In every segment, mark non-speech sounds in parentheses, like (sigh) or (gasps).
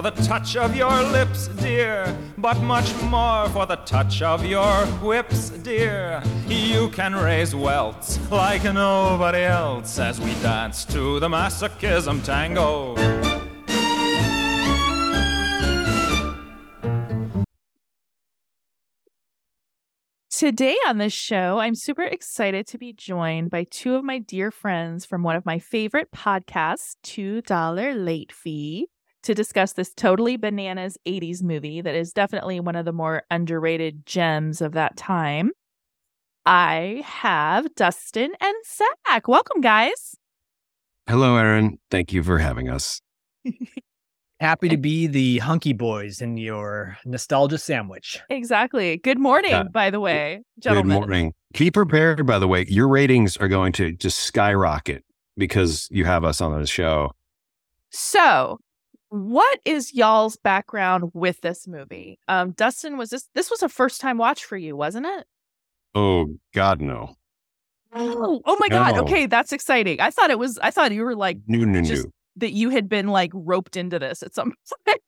for the touch of your lips, dear, but much more for the touch of your whips, dear. You can raise welts like nobody else as we dance to the masochism tango. Today on this show, I'm super excited to be joined by two of my dear friends from one of my favorite podcasts, $2 Late Fee, to discuss this totally bananas 80s movie that is definitely one of the more underrated gems of that time. I have Dustin and Zach. Welcome, guys. Hello, Erin. Thank you for having us. (laughs) Happy to be the hunky boys in your nostalgia sandwich. Exactly. Good morning, Yeah. by the way, gentlemen. Good morning. Be prepared, by the way. Your ratings are going to just skyrocket because you have us on the show. So, what is y'all's background with this movie? Um, Dustin, was this this was a first time watch for you, wasn't it? Oh, God, no. Oh, oh my god. Okay, that's exciting. I thought it was. I thought you were like No, no, Just- no. that you had been like roped into this at some (laughs) point.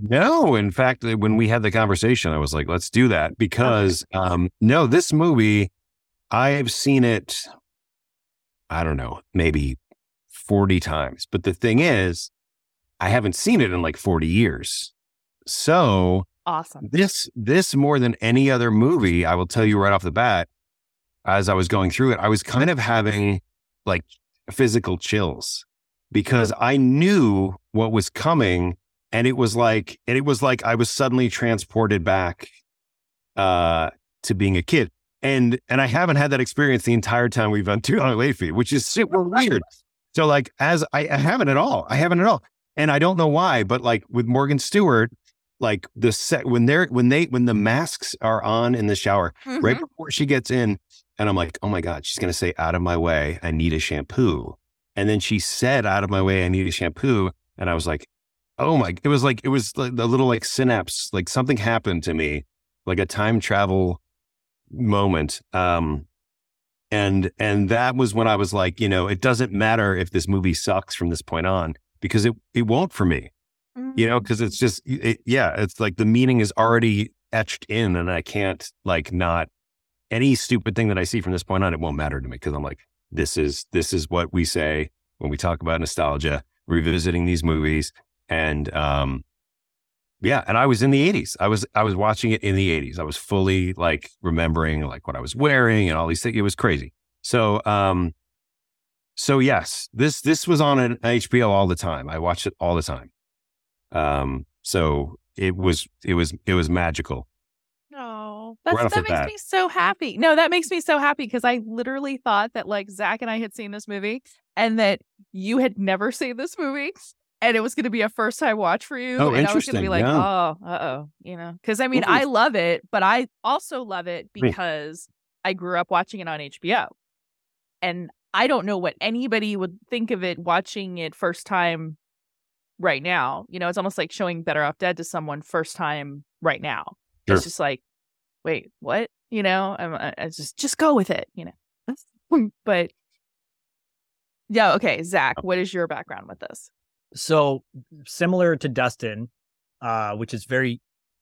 No, in fact, when we had the conversation, I was like, let's do that because, um, no, this movie, I've seen it, I don't know, maybe 40 times. But the thing is, I haven't seen it in like 40 years. So awesome. this, this more than any other movie, I will tell you right off the bat, as I was going through it, I was kind of having like physical chills because I knew what was coming and it was like and it was like I was suddenly transported back uh to being a kid. And and I haven't had that experience the entire time we've done two (laughs) on late fee, which is super weird. So like as I, I haven't at all. I haven't at all. And I don't know why, but like with Morgan Stewart, like the set when they're when they when the masks are on in the shower, right Mhm. before she gets in, and I'm like, oh my God, she's gonna say out of my way, I need a shampoo. And then she said, out of my way, I need a shampoo. And I was like, oh my, it was like, it was like the little like synapse, like something happened to me, like a time travel moment. Um, and, and that was when I was like, you know, it doesn't matter if this movie sucks from this point on because it, it won't for me, you know, because it's just, it, yeah, it's like the meaning is already etched in and I can't like not any stupid thing that I see from this point on, it won't matter to me because I'm like, this is this is what we say when we talk about nostalgia, revisiting these movies, and um, yeah. And I was in the '80s. I was I was watching it in the '80s. I was fully like remembering like what I was wearing and all these things. It was crazy. So um, so yes, this this was on an HBO all the time. I watched it all the time. Um, so it was it was it was magical. Right that's, off that makes bat. me so happy. No, that makes me so happy because I literally thought that like Zach and I had seen this movie and that you had never seen this movie. And it was going to be a first time watch for you. Oh, and I was going to be like, Yeah. oh, uh oh, you know, because I mean. I love it, but I also love it because I grew up watching it on HBO. And I don't know what anybody would think of it watching it first time right now. You know, it's almost like showing Better Off Dead to someone first time right now. Sure. It's just like, wait, what? You know, I'm, I, I just just go with it. You know, (laughs) but yeah, okay, Zach, what is your background with this? So similar to Dustin, uh, which is very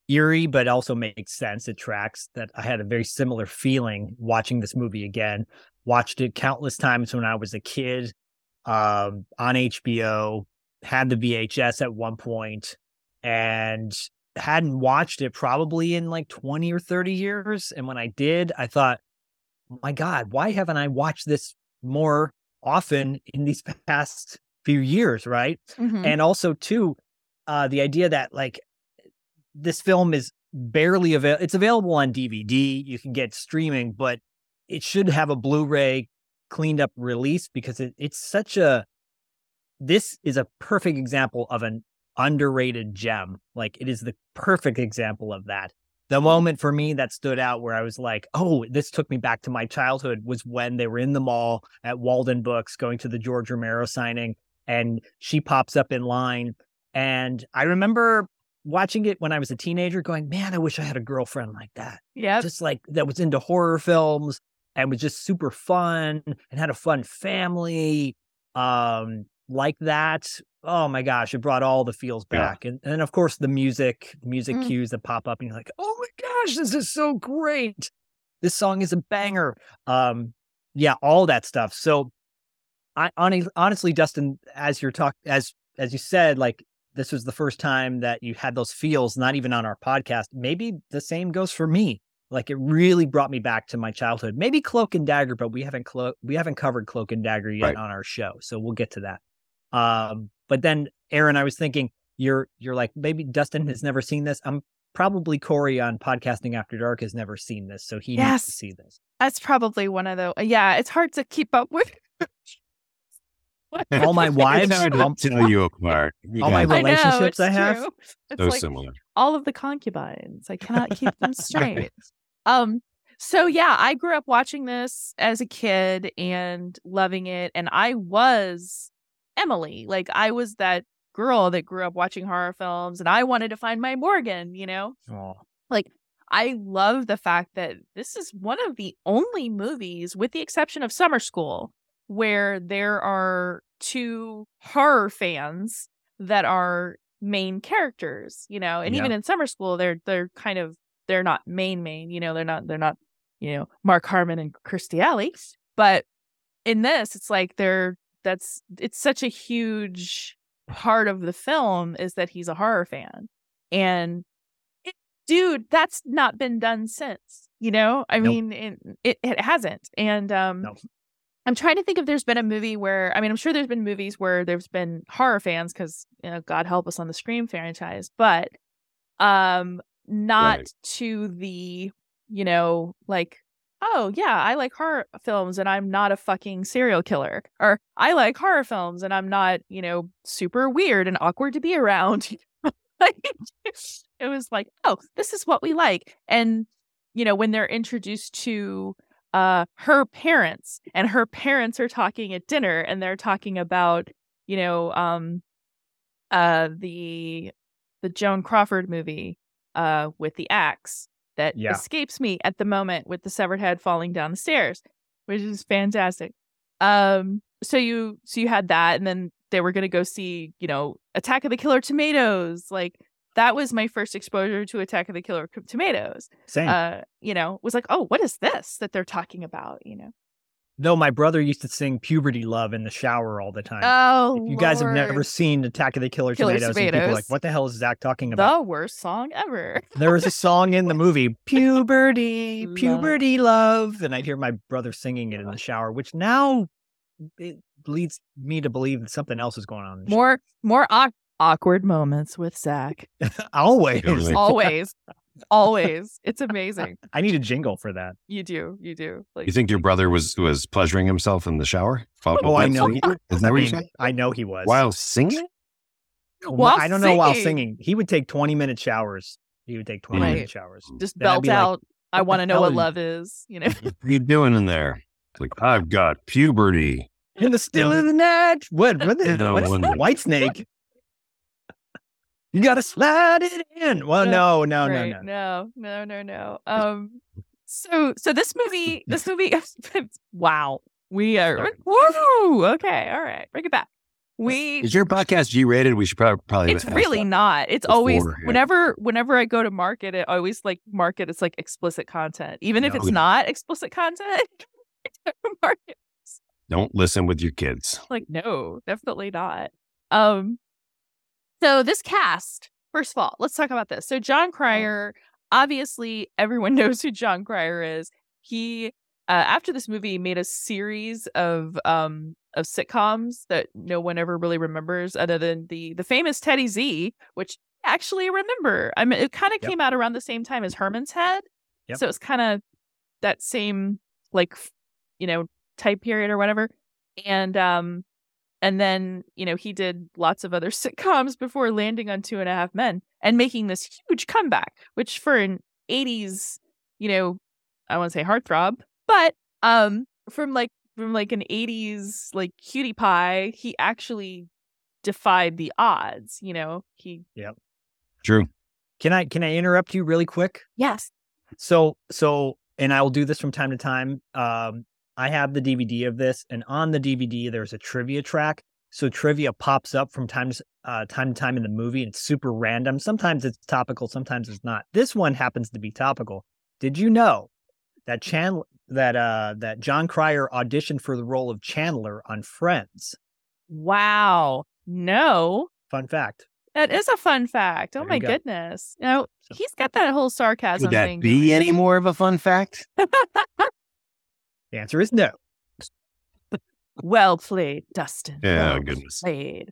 eerie, but also makes sense. It tracks that I had a very similar feeling watching this movie again. Watched it countless times when I was a kid um, on HBO, had the VHS at one point, and hadn't watched it probably in like 20 or 30 years. And when I did, I thought, my God, why haven't I watched this more often in these (laughs) past few years? Right Mhm. and also too uh the idea that like this film is barely available it's available on dvd you can get streaming but it should have a blu-ray cleaned up release because it, it's such a this is a perfect example of an underrated gem like it is the perfect example of that the moment for me that stood out where i was like oh this took me back to my childhood was when they were in the mall at walden books going to the george romero signing and she pops up in line. And I remember watching it when I was a teenager, going, man, I wish I had a girlfriend like that. Yeah. Just like that was into horror films and was just super fun and had a fun family um, like that. oh my gosh, it brought all the feels Yeah. back. And, and then of course the music, music Mm. cues that pop up and you're like, oh my gosh, this is so great. This song is a banger. Um, yeah, all that stuff. So I honestly, Dustin, as you're talk as as you said, like this was the first time that you had those feels, not even on our podcast. Maybe the same goes for me. Like it really brought me back to my childhood. Maybe Cloak and Dagger, but we haven't clo- we haven't covered Cloak and Dagger yet Right. on our show, so we'll get to that. Um, but then Erin, I was thinking you're you're like maybe Dustin has never seen this. I'm probably Corey on podcasting after dark has never seen this, so he needs to see this. That's probably one of the. Yeah, it's hard to keep up with. All my (laughs) wives, It's hard all, to tell you apart. You all my guys I know, relationships it's I have? true. It's so like similar. all of the concubines. I cannot keep them (laughs) straight. Um so yeah, I grew up watching this as a kid and loving it and I was Emily. Like I was that girl that grew up watching horror films and I wanted to find my Morgan, you know? Oh, Like I love the fact that this is one of the only movies with the exception of Summer School where there are two horror fans that are main characters, you know. And Yeah. even in Summer School they're they're kind of they're not main main, you know, they're not they're not, you know, Mark Harmon and Kirstie Alley, but in this it's like they're that's it's such a huge part of the film is that he's a horror fan. And it, dude, that's not been done since, you know? I Nope. mean, it, it it hasn't. And um Nope. I'm trying to think if there's been a movie where I mean, I'm sure there's been movies where there's been horror fans cuz you know, God help us on the Scream franchise, but um not Right. to the, you know, like oh yeah, I like horror films and I'm not a fucking serial killer. Or I like horror films and I'm not, you know, super weird and awkward to be around. (laughs) it was like, oh, this is what we like. And, you know, when they're introduced to uh her parents and her parents are talking at dinner and they're talking about, you know, um uh the the Joan Crawford movie uh with the axe that Yeah. escapes me at the moment with the severed head falling down the stairs, which is fantastic. Um, so you so you had that, and then they were gonna go see, you know, Attack of the Killer Tomatoes. Like that was my first exposure to Attack of the Killer Tomatoes. same. Uh, you know, was like, oh, what is this that they're talking about? You know, no, my brother used to sing "Puberty Love" in the shower all the time. oh, if you guys have never Lord. seen Attack of the Killer, Killer Tomatoes, and people are like, "What the hell is Zach talking about?" the worst song ever. There was a song in the (laughs) movie, "Puberty, Puberty Love," and I'd hear my brother singing it in the shower, which now it leads me to believe that something else is going on. in the More more awk- awkward moments with Zach. (laughs) always. Always, (laughs) always. It's amazing. (laughs) I need a jingle for that. You do, you do. Like You think your brother was was pleasuring himself in the shower? While- Oh, I know. singing? Is that what you said? I know he was. While singing? While I don't know while singing. singing. He would take 20 minute showers. He would take 20 Right. minute showers. Mm. just Then I'd belt be like, out. I want to know what love is. You know, (laughs) What are you doing in there? It's like, I've got puberty. In the still of the night. What? What? The, No what's wonder. Whitesnake. You gotta slide it in. Well, no, no, right? no, no. no, no, no, no. Um, so so this movie, this (laughs) movie, (laughs) wow, we are woo. Okay, all right, bring it back. We Is your podcast G rated? We should probably probably. it's really not. It's always yeah. whenever whenever I go to market it, I always like market it's like explicit content, even if No. it's not explicit content. (laughs) market Don't listen with your kids. like no definitely not um so this cast first of all let's talk about this. So jon cryer obviously everyone (laughs) knows who jon cryer is. He uh, after this movie made a series of um of sitcoms that no one ever really remembers other than the the famous teddy z which I actually remember. I mean it kind of Yep. came out around the same time as herman's head Yep. so it's kind of that same like you know type period or whatever. And um and then you know he did lots of other (laughs) sitcoms before landing on two and a half men and making this huge comeback which for an 80s you know i want to say heartthrob but um from like from like an 80s like cutie pie he actually defied the odds you know he yeah, True. Can I can I interrupt you really quick? yes So so and I will do this from time to time. Um I have the DVD of this and on the DVD there's a trivia track so trivia pops up from time to uh, time to time in the movie, and it's super random. Sometimes it's topical, sometimes it's not. This one happens to be topical. Did you know that Chandler that uh that Jon Cryer auditioned for the role of Chandler on Friends? Wow. No. Fun fact. That is a fun fact. Oh There my go. goodness. You know, he's got that whole sarcasm Would that thing. be any more of a fun fact? (laughs) The answer is no. Well played, Dustin. Yeah, well goodness. Played.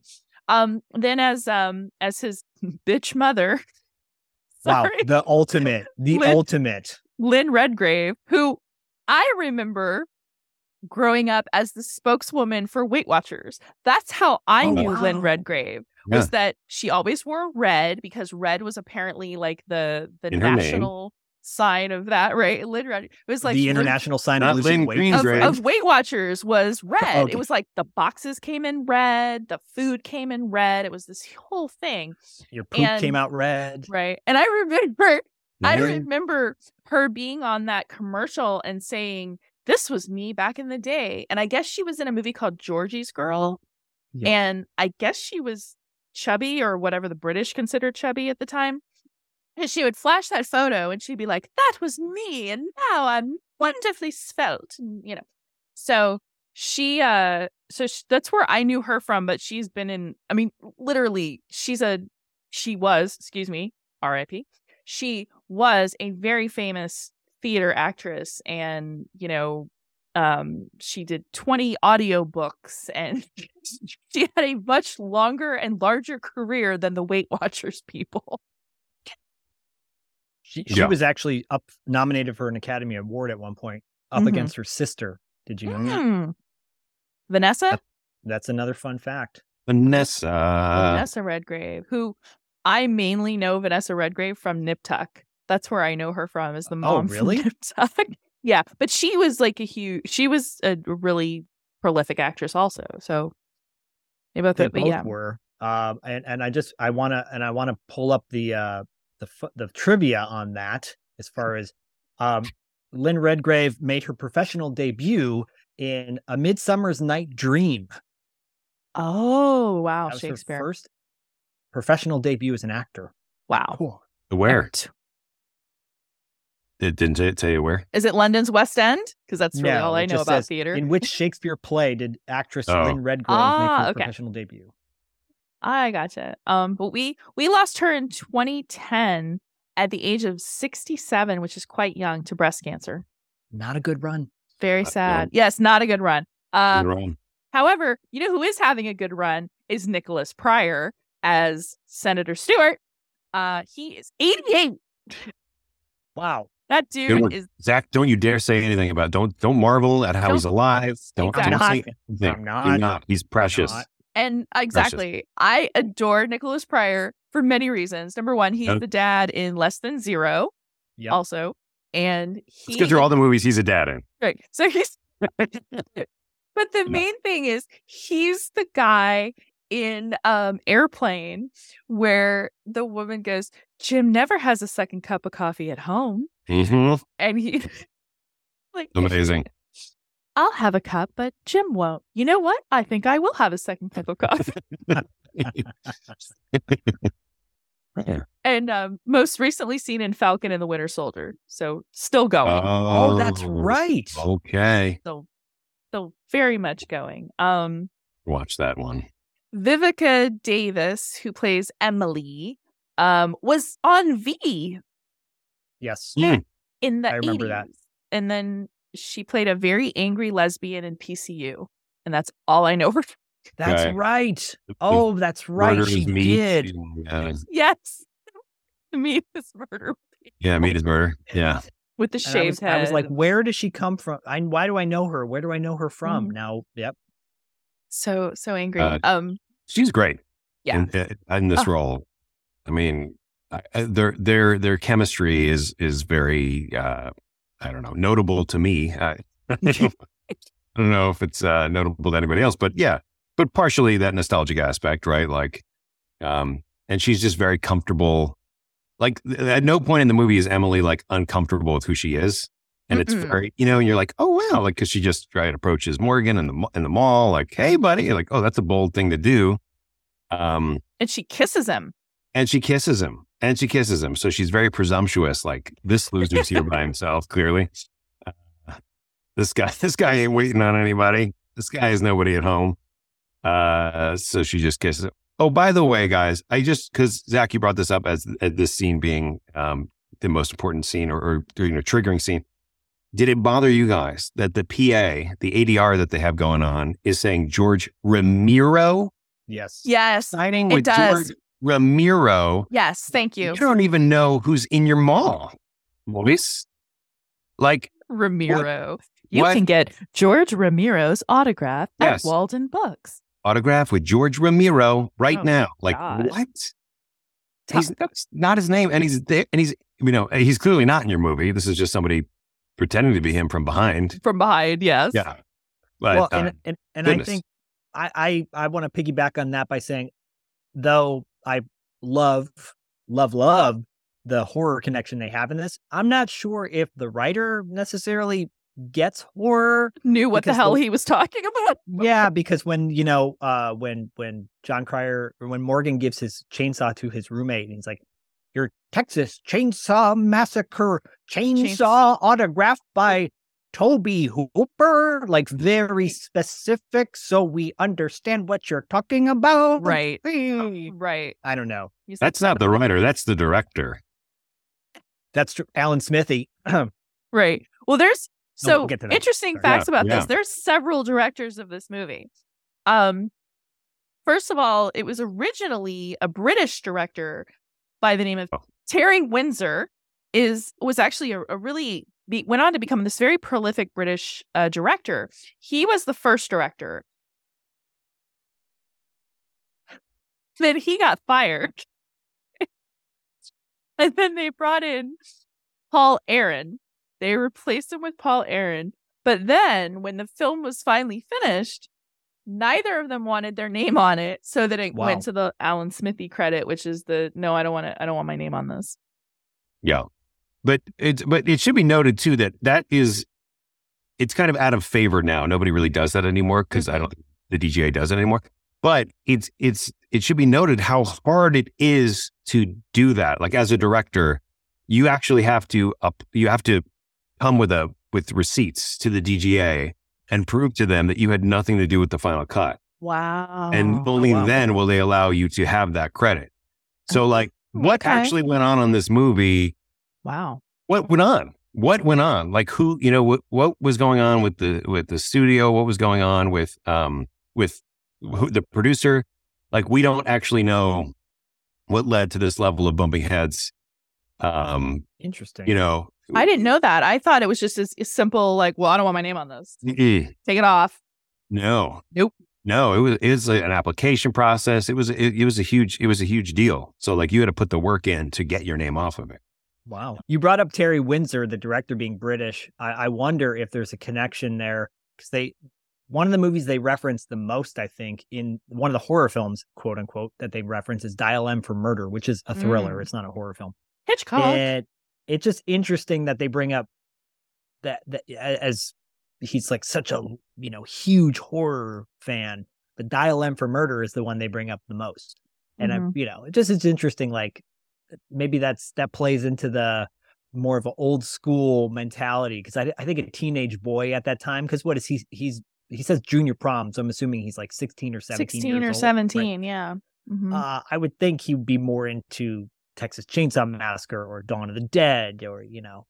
Um, then as um as his (laughs) bitch mother. (laughs) Wow, the ultimate, the Lin- ultimate. Lynn Redgrave, who I remember growing up as the spokeswoman for Weight Watchers. That's how I Oh, knew Lynn wow. Redgrave. Was that she always wore red because red was apparently like the the In national sign of that, right? Lynn Red it was like the Lynn- international sign of Lynn weight. Green- of, of Weight Watchers was (laughs) oh, red. Okay. It was like the boxes came in red, the food came in red. It was this whole thing, Your poop and- came out red. right? And I remember I remember her being on that commercial and saying, This was me back in the day. And I guess she was in a movie called Georgie's Girl. Yeah. And I guess she was chubby or whatever the British considered chubby at the time. And she would flash that photo and she'd be like, That was me. And now I'm wonderfully svelte. And, you know. So she uh so sh- that's where I knew her from, but she's been in I mean, literally, she's a she was, excuse me, RIP. She was a very famous theater actress and, you know, um she did 20 audiobooks and (laughs) she had a much longer and larger career than the Weight Watchers people. She, she Yeah. was actually up nominated for an Academy Award at one point, up Mhm. against her sister. Did you know that? Hmm. Vanessa? That's another fun fact. Vanessa. Vanessa Redgrave, who I mainly know Vanessa Redgrave from Nip Tuck. That's where I know her from, is the mom oh, (laughs) really? from Nip Tuck. yeah, but she was like a huge. She was a really prolific actress, also. So they both, They both yeah, were. Um, and and I just I want to and I want to pull up the uh the the trivia on that as far as um Lynn Redgrave made her professional debut in A Midsummer's Night Dream. Oh wow, That was her Shakespeare! first professional debut as an actor. Wow, Where? Art. It didn't it tell you where? Is it London's West End? Because that's really No, all I know about theater. In which Shakespeare play did actress Oh. Lynn Redgrave Ah, make her okay. professional debut? I gotcha. Um, but we we lost her in 2010 at the age of 67, which is quite young, to breast cancer. Not a good run. Very Not good. sad. Yes, not a good run. Uh, You're wrong. however, you know who is having a good run is Nicholas Pryor as Senator Stewart. Uh, he is 88. Wow. That dude is Zach, don't you dare say anything about don't don't marvel at how Don't- he's alive. Don't, don't say anything. I'm not. Do not. He's precious. not. And uh, exactly. I adore Nicholas Pryor for many reasons. Number one, he's the dad in Less Than Zero, Yep. also, and he Let's get through all the movies he's a dad in. Right. So he's (laughs) but the No. main thing is he's the guy in um airplane where the woman goes, Jim never has a second cup of coffee at home. hmm And he (laughs) like Amazing. I'll have a cup, but Jim won't. You know what? I think I will have a second cup of coffee. Yeah. and um most recently seen in Falcon and the Winter Soldier. So still going. Oh, that's right. Okay. So so very much going. Um Watch that one. Viveka Davis, who plays Emily, um, was on V Yes. Mm. in the I remember that. And then she played a very angry lesbian in PCU. And that's all I know (laughs) her. That's Okay. right. The- the Oh, that's right. murder She did. Yeah, yes. (laughs) Me, this murder yeah, meat is murder. Yeah. with the And I shaved was, head. I was like, where does she come from? I, why do I know her? Where do I know her from? Mhm. Now, yep. so, so angry. Uh, um, She's great. Yeah. In, in this Oh. role. I mean, I, I- their their their chemistry is is very uh I don't know, notable to me. I, (laughs) I don't know if it's uh notable to anybody else, but yeah. But partially that nostalgic aspect, right? Like um and she's just very comfortable. Like at no point in the movie is Emily like uncomfortable with who she is. And it's Mm-mm. very, you know, and you're like, oh wow, like because she just right approaches Morgan in the in the mall, like, hey buddy, You're like, oh, that's a bold thing to do. Um, And she kisses him. and she kisses him, and she kisses him, so she's very presumptuous. Like this loser's here by himself, clearly. Uh, this guy, (laughs) this guy ain't waiting on anybody. This guy has nobody at home. Uh, so she just kisses him. Oh, by the way, guys, I just because Zach, you brought this up as, as this scene being um, the most important scene or, or you know triggering scene. Did it bother you guys that the PA, the ADR that they have going on, is saying George Ramiro Yes. Yes. signing It with does. George Ramiro? Yes. Thank you. You don't even know who's in your mall, Luis. Like, Ramiro. You what? can get George Ramiro's autograph Yes. at Walden Books. autograph with George Ramiro right Oh, now. Like, God. what? He's that's not his name, and he's there, and he's you know he's clearly not in your movie. This is just somebody pretending to be him from behind. From behind, yes. Yeah, but well, uh, and and, and I think I I, I want to piggyback on that by saying, though I love love love the horror connection they have in this, I'm not sure if the writer necessarily gets horror. Knew what the hell the- he was talking about. (laughs) Yeah, because when you know, uh, when when Jon Cryer or when Morgan gives his chainsaw to his roommate, and he's like, "Your Texas Chainsaw Massacre chainsaw autographed by Tobe Hooper," like very specific, so we understand what you're talking about. Right. Hey. Right. I don't know. He's that's not the writer. That's the director. That's true. Alan Smithee. (clears throat) Right. Well, there's No, we'll so get to that. interesting Sorry. facts Yeah, about yeah. this. There's several directors of this movie. Um, first of all, it was originally a British director by the name of Oh. Terry Winsor. Is was actually a, a really be, went on to become this very prolific British uh, director. He was the first director. (laughs) Then he got fired. (laughs) and then they brought in Paul Aaron. They replaced him with Paul Aaron. But then when the film was finally finished, neither of them wanted their name on it. So that it Wow. went to the Alan Smithee credit, which is the no, I don't want to I don't want my name on this. Yeah, but it's but it should be noted too that that is it's kind of out of favor now. Nobody really does that anymore because I don't think the DGA does it anymore. But it's it's it should be noted how hard it is to do that. Like as a director, you actually have to up you have to come with a with receipts to the DGA and prove to them that you had nothing to do with the final cut. Wow. and only oh, wow. then will they allow you to have that credit. So uh-huh. like what Okay. actually went on on this movie wow. what went on what went on like who you know what, what was going on with the with the studio what was going on with um with who, the producer like we don't actually know what led to this level of bumping heads um Interesting. you know I didn't know that. I thought it was just as, as simple like, well, I don't want my name on this. mm-mm, Take it off. no Nope. no it was it was an application process it was it, it was a huge it was a huge deal so like you had to put the work in to get your name off of it Wow. You brought up Terry Winsor, the director being British. I, I wonder if there's a connection there because they, one of the movies they reference the most, I think, in one of the horror films, quote unquote, that they reference is Dial M for Murder, which is a thriller. Mm. It's not a horror film. Hitchcock. And it's just interesting that they bring up that, that as he's like such a, you know, huge horror fan. The Dial M for Murder is the one they bring up the most. And I, Mhm. you know, it just it's interesting. Like maybe that's that plays into the more of an old school mentality because I, I think a teenage boy at that time because what is he he's he says junior prom so I'm assuming he's like 16 or 17 16 or years old, right? 17. Yeah. Mhm. Uh, I would think he would be more into Texas Chainsaw Massacre or Dawn of the Dead or you know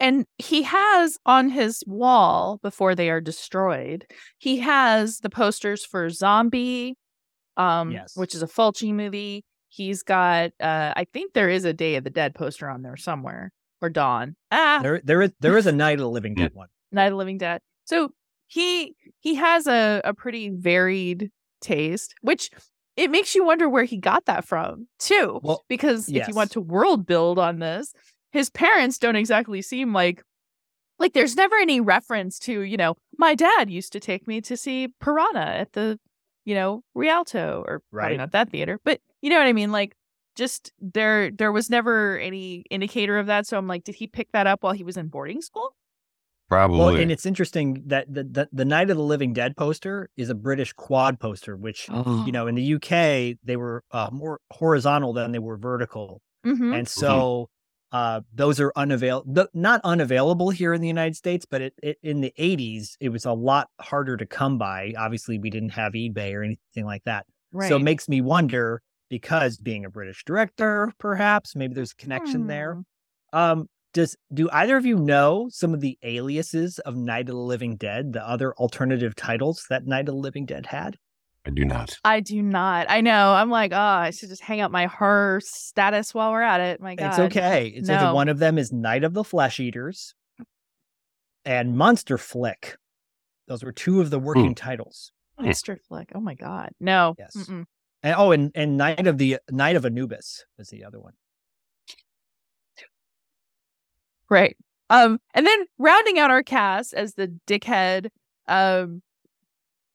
And he has on his wall before they are destroyed, he has the posters for Zombie, um, Yes. which is a Fulci movie. He's got, uh, I think there is a Day of the Dead poster on there somewhere, or Dawn. Ah, there there is there is a Night of the Living Dead one Night of the Living Dead. So he he has a a pretty varied taste, which it makes you wonder where he got that from too. Well, because if you want to world build on this, his parents don't exactly seem like like there's never any reference to you know my dad used to take me to see Piranha at the you know Rialto or probably not that theater, but you know what I mean, like. Just there, there was never any indicator of that. So I'm like, did he pick that up while he was in boarding school? Probably. Well, and it's interesting that the, the the Night of the Living Dead poster is a British quad poster, which Oh. you know in the UK they were uh, more horizontal than they were vertical, Mhm. and so uh, those are unavailable, not unavailable here in the United States, but it, it, in the 80s it was a lot harder to come by. Obviously, we didn't have eBay or anything like that, Right. so it makes me wonder because being a British director, perhaps maybe there's a connection there. Hmm. Um, does do either of you know some of the aliases of Night of the Living Dead, the other alternative titles that Night of the Living Dead had? I do not. I do not. I know. I'm like, oh, I should just hang out my horror status while we're at it. My God. It's okay. It's No. one of them is Night of the Flesh Eaters and Monster Flick. Those were two of the working titles. Monster flick. Oh my God. No. Yes. Mm-mm. And oh, and, and Night of the Night of Anubis was the other one. Right. Um, and then rounding out our cast as the dickhead um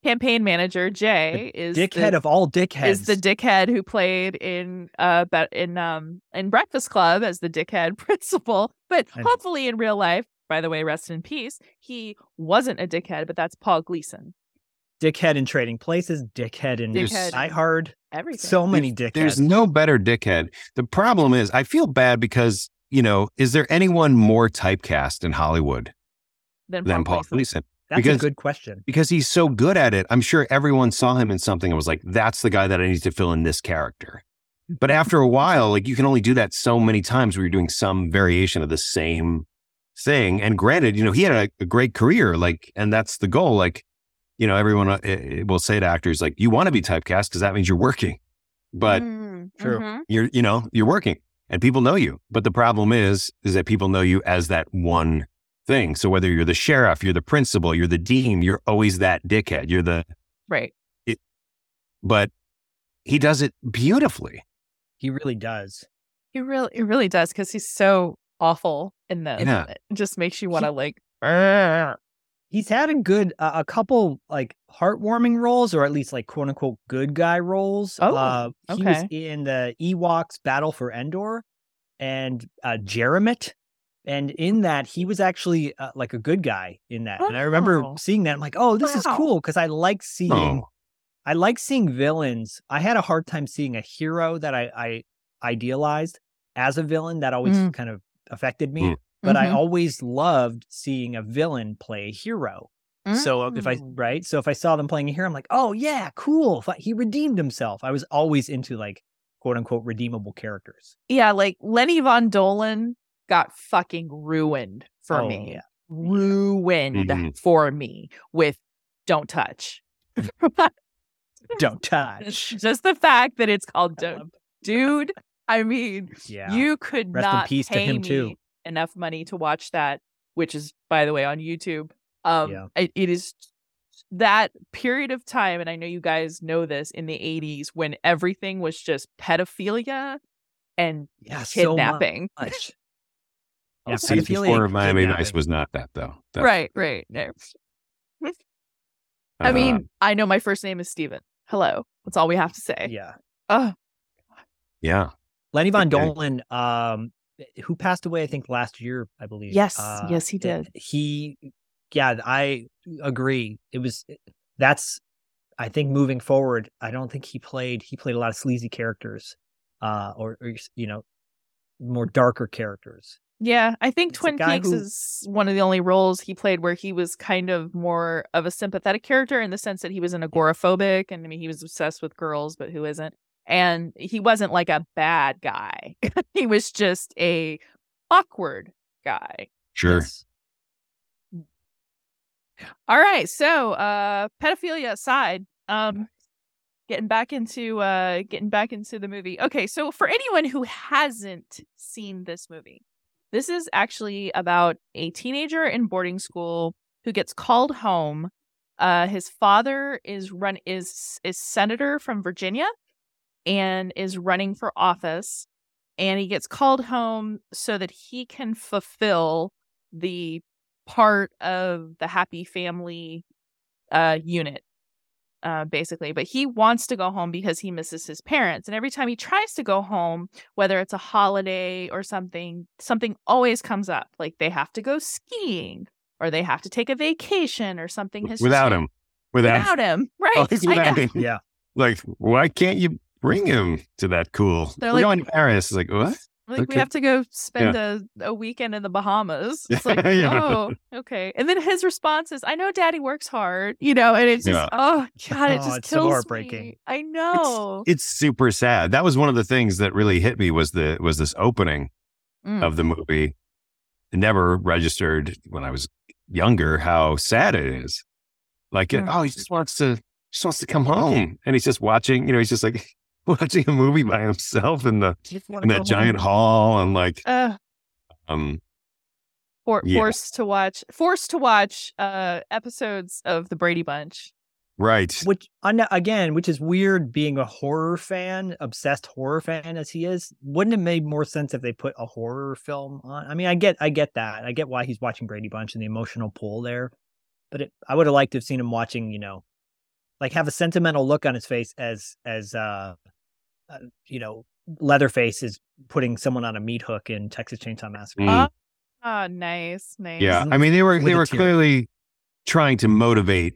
campaign manager, Jay is Dickhead the, of all dickheads. is the dickhead who played in uh in um in Breakfast Club as the dickhead (laughs) principal. But And- hopefully in real life, by the way, rest in peace, he wasn't a dickhead, but that's Paul Gleason. Dickhead in Trading Places, dickhead in Dickhead. Die Hard. Everything. So many dickheads. There's no better dickhead. The problem is, I feel bad because, you know, is there anyone more typecast in Hollywood than than Paul Gleason. Gleason? That's a because- good question. Because he's so good at it. I'm sure everyone saw him in something and was like, that's the guy that I need to fill in this character. But (laughs) after a while, like you can only do that so many times where you're doing some variation of the same thing. And granted, you know, he had a, a great career, like, and that's the goal. Like, you know, everyone uh, uh, will say to actors, like, you want to be typecast because that means you're working. But Mm, True. mhm. you're you know you're working and people know you but the problem is is that people know you as that one thing so whether you're the sheriff you're the principal you're the dean you're always that dickhead you're the Right. but he does it beautifully He really does. He really, it really does because he's so awful in this. Yeah. It just makes you want to like. (laughs) He's had a good, uh, a couple like heartwarming roles, or at least like quote unquote good guy roles. Oh, uh, he was in the Ewoks Battle for Endor and uh, Jeremit. And in that, he was actually uh, like a good guy in that. And I remember Oh. seeing that. I'm like, oh, this is cool because I like seeing oh I like seeing villains. I had a hard time seeing a hero that I, I idealized as a villain. That always Mm. kind of affected me. Mm. But I Mhm. always loved seeing a villain play a hero. So if I Mm. right, so if I saw them playing a hero, I'm like, oh yeah, cool. He redeemed himself. I was always into like quote unquote redeemable characters. yeah, like Lenny Von Dohlen got fucking ruined for Oh, me. yeah. Ruined Mhm. for me with "Don't Touch." (laughs) Don't touch. Just the fact that it's called "Don't," dude. I mean, Yeah. you could Rest in not peace to him, me too. Enough money to watch that, which is, by the way, on YouTube. Um, Yeah. it, it is that period of time, and I know you guys know this in the '80s when everything was just pedophilia and yeah, so kidnapping. much. well, (laughs) Yeah, season pedophilia four of Miami Vice kidnapping. was not that though That- right, right. No. I uh, mean, I know my first name is Steven. Hello. That's all we have to say. Yeah. Oh, yeah Lenny Von Okay. Dohlen, um, who passed away, I think last year, I believe. Yes, Uh, yes, he did. He, yeah, I agree. It was that's, I think, moving forward. I don't think he played. He played a lot of sleazy characters, uh, or, or you know, more darker characters. Yeah, I think It's Twin Peaks who- is one of the only roles he played where he was kind of more of a sympathetic character in the sense that he was an agoraphobic and I mean he was obsessed with girls, but who isn't? And he wasn't like a bad guy. (laughs) he was just a awkward guy. sure Yes. All right, so uh pedophilia aside, um getting back into uh getting back into the movie. Okay, so for anyone who hasn't seen this movie, this is actually about a teenager in boarding school who gets called home. Uh his father is run is is senator from Virginia and is running for office and he gets called home so that he can fulfill the part of the happy family uh unit uh basically but he wants to go home because he misses his parents and every time he tries to go home whether it's a holiday or something something always comes up like they have to go skiing or they have to take a vacation or something has without changed. him. Without, Without him, right? Always I without know. him. Yeah. Like, why can't you bring him to that cool? They're We're like- going to Paris. It's like, what? Like we have to go spend a, a weekend in the Bahamas. (laughs) It's like, Yeah. oh, okay. And then his response is, "I know, Daddy works hard," you know, and it's just, Yeah. oh god, it Oh, just it's so kills heartbreaking. me. I know. It's super sad. That was one of the things that really hit me was the was this opening Mm. of the movie. It never registered when I was younger how sad it is. Like, it, Mm. oh, he just wants to just wants to come home, and he's just watching. You know, he's just like (laughs) watching a movie by himself in the in that giant hall, and like, Uh, um, for, Yeah. forced to watch, forced to watch uh episodes of the Brady Bunch. right, Which again, which is weird being a horror fan, obsessed horror fan as he is. Wouldn't it made more sense if they put a horror film on? I mean, I get I get that. I get why he's watching Brady Bunch and the emotional pull there. But it, I would have liked to have seen him watching, you know, like have a sentimental look on his face as as uh, uh you know, Leatherface is putting someone on a meat hook in Texas Chainsaw Massacre. Mm. Ah, nice, nice. yeah. I mean, they were With they were tear. clearly trying to motivate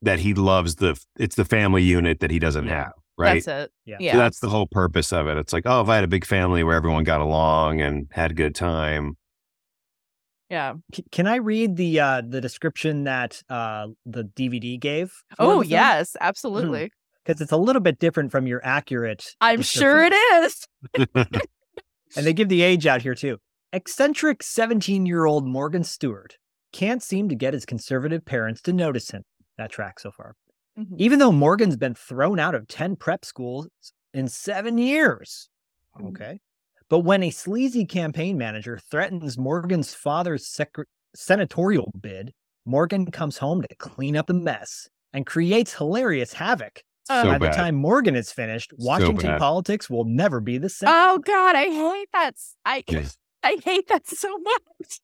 that he loves the it's the family unit that he doesn't have, right? That's it. Yeah. Yeah. So that's the whole purpose of it. It's like, oh, if I had a big family where everyone got along and had a good time. yeah. C- Can I read the uh the description that uh the DVD gave? Oh yes, absolutely. Because it's a little bit different from your accurate. I'm sure it is. (laughs) And they give the age out here too. Eccentric 17 year old Morgan Stewart can't seem to get his conservative parents to notice him. That track so far. Mhm. Even though Morgan's been thrown out of 10 prep schools in seven years. Mhm. Okay. But when a sleazy campaign manager threatens Morgan's father's sec- senatorial bid, Morgan comes home to clean up the mess and creates hilarious havoc. Uh, so By bad. the time Morgan is finished, Washington bad. politics will never be the same. Oh God, I hate that. s- I Yes. (laughs) I hate that so much.